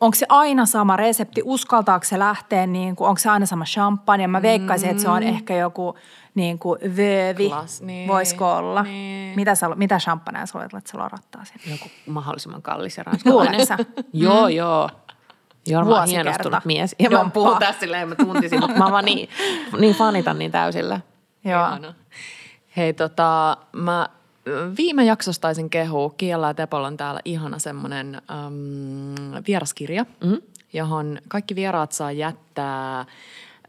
onko se aina sama resepti, uskaltaako se lähteä, niin kuin, onko se aina sama champagne. Mä veikkaisin, että se on ehkä joku niin kuin vöövi, Klas, niin, voisiko olla. niin. Mitä, sä, mitä champagnea sä olet, että se lorattaa sinne? Joku mahdollisimman kallis ja ranskalainen. Sä? Joo, joo. Jorma on hienostunut mies. Ja mä Joppa. puhun tässä silleen, mä tuntisin, mutta mä vaan niin, niin fanitan niin täysillä. Joo. Ihana. Hei tota, mä viime jaksossa taisin kehua, Kiela ja Tepolla on täällä ihana semmoinen äm, vieraskirja, mm. johon kaikki vieraat saa jättää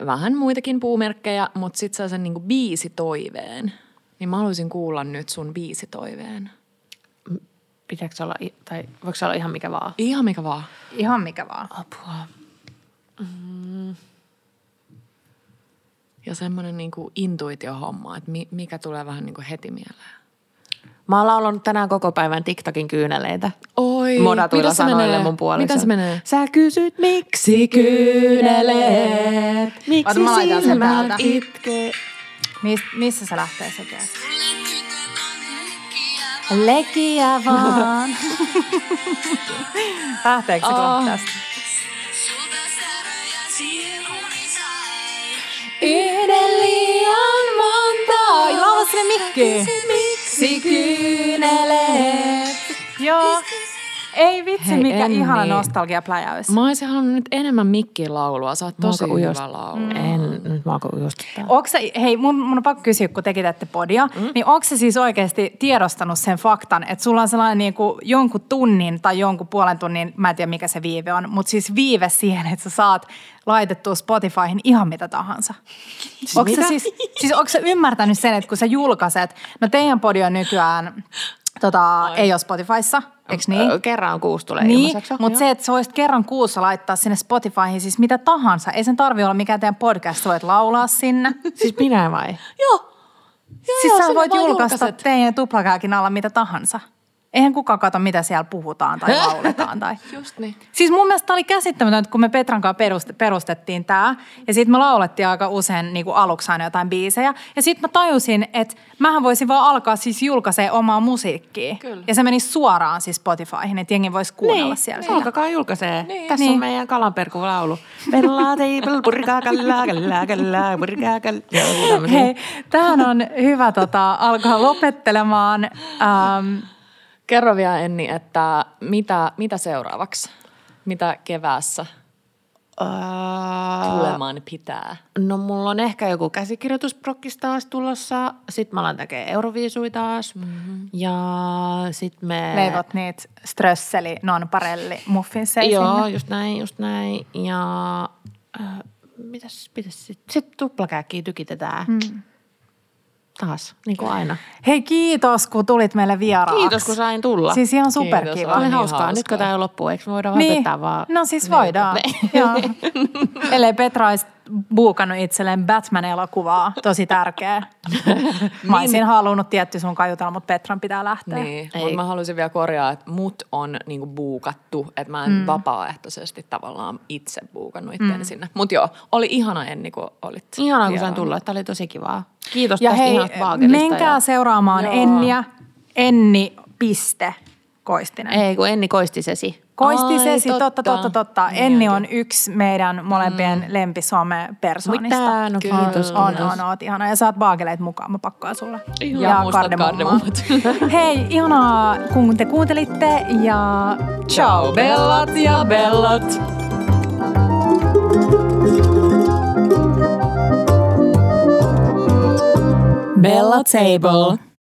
vähän muitakin puumerkkejä, mutta sit saa sen niinku biisitoiveen. Niin mä haluaisin kuulla nyt sun biisitoiveen. Pitääkö olla, tai voiko se olla ihan mikä vaan? Ihan mikä vaan. Ihan mikä vaan. Apua. Ja semmoinen niinku intuitiohomma, että mi, mikä tulee vähän niinku heti mieleen. Mä oon laulanut tänään koko päivän TikTokin kyyneleitä. Oi, Modatuilla mitä se sanoille menee? mun puolesta. Miten se menee? Sä kysyt, miksi kyynelet, miksi Oota, silmät päältä. itke. Mis, missä se lähtee se kieli? Lekiä vaan. Lähteekö se Oh. tästä? Yhden liian monta. Laula sinne mikkiin. Miksi kyynelet? Joo. Ei vitsi, Hei, mikä Enni. ihana nostalgiapläjäys. Mä olisin halunnut nyt enemmän mikkiin laulua. Sä oot tosi hyvä ujost- laulu. En, nyt mä ujostuttaa. Onko se, hei, mun, mun on pakko kysyä, kun tekin teette podia, mm. niin onko se siis oikeasti tiedostanut sen faktan, että sulla on sellainen niin kuin jonkun tunnin tai jonkun puolen tunnin, mä en tiedä mikä se viive on, mutta siis viive siihen, että sä saat laitettua Spotifyhin ihan mitä tahansa. Onko se mitä? siis, siis onko se ymmärtänyt sen, että kun sä julkaiset, no teidän podi on nykyään, tota, ei ole Spotifyssa, eikö niin? Kerran kuusi tulee Niin, mutta se, että sä voisit kerran kuussa laittaa sinne Spotifyhin siis mitä tahansa. Ei sen tarvi olla mikään teidän podcast, sä voit laulaa sinne. Siis minä vai? Joo. siis joo, sä voit julkaista julkaiset. teidän tuplakääkin alla mitä tahansa. Eihän kukaan kato, mitä siellä puhutaan tai lauletaan. Tai. Just niin. Siis mun mielestä oli käsittämätöntä, kun me Petran kanssa peruste- perustettiin tämä. Ja sitten me laulettiin aika usein niin kuin aluksi aina jotain biisejä. Ja sitten mä tajusin, että mähän voisin vaan alkaa siis julkaisee omaa musiikkia. Kyllä. Ja se meni suoraan siis Spotifyhin, että jengi voisi kuunnella niin, siellä. sitä. alkakaa julkaisee. Niin. Tässä Niin. on meidän kalanperkulaulu. Hei, tähän on hyvä tota, alkaa lopettelemaan. Ähm, Kerro vielä Enni, että mitä, mitä seuraavaksi? Mitä keväässä Öö, tulemaan pitää? No mulla on ehkä joku käsikirjoitusprokkis taas tulossa. Sitten mä alan tekee Euroviisui taas. Mm-hmm. Ja sitten me... leivot niitä strösseli, non parelli, muffinseja Joo, sinne. just näin, just näin. Ja äh, mitäs pitäisi sitten? Sitten tuplakääkkiä tykitetään. Mm. Taas, niin kuin aina. Hei kiitos, kun tulit meille vieraaksi. Kiitos, kun sain tulla. Siis ihan Kiitos, superkiva. oli Oli niin hauskaa. hauskaa. Nyt kun tämä loppuu, eikö me voida vaan Niin. vetää vaan? No siis voidaan. Joo. Ellei Petra olisi buukannut itselleen Batman-elokuvaa, tosi tärkeä. Mä olisin halunnut tietty sun kajutella, mutta Petran pitää lähteä. Niin, mutta mä haluaisin vielä korjaa, että mut on niinku buukattu, että mä en mm. vapaaehtoisesti tavallaan itse buukannut itteeni mm. sinne. Mutta joo, oli ihana Enni, kun olit. Ihanaa, kun sain tulla. Tämä oli tosi kivaa. Kiitos Ja tästä hei, menkää ja... seuraamaan Joo. Enniä. Enni piste Koistinen. Ei, kun Enni Koistisesi. Koisti se totta, totta, totta. Niin, Enni on yksi meidän molempien mm. lempisuome-persoonista. Mitä? No kiitos. On, on, oot ihana. Ja saat baageleet mukaan, mä pakkaan sulle. Ihan ja kardemummat. Hei, ihanaa kun te kuuntelitte ja ciao bellat ja bellat. Bella Table.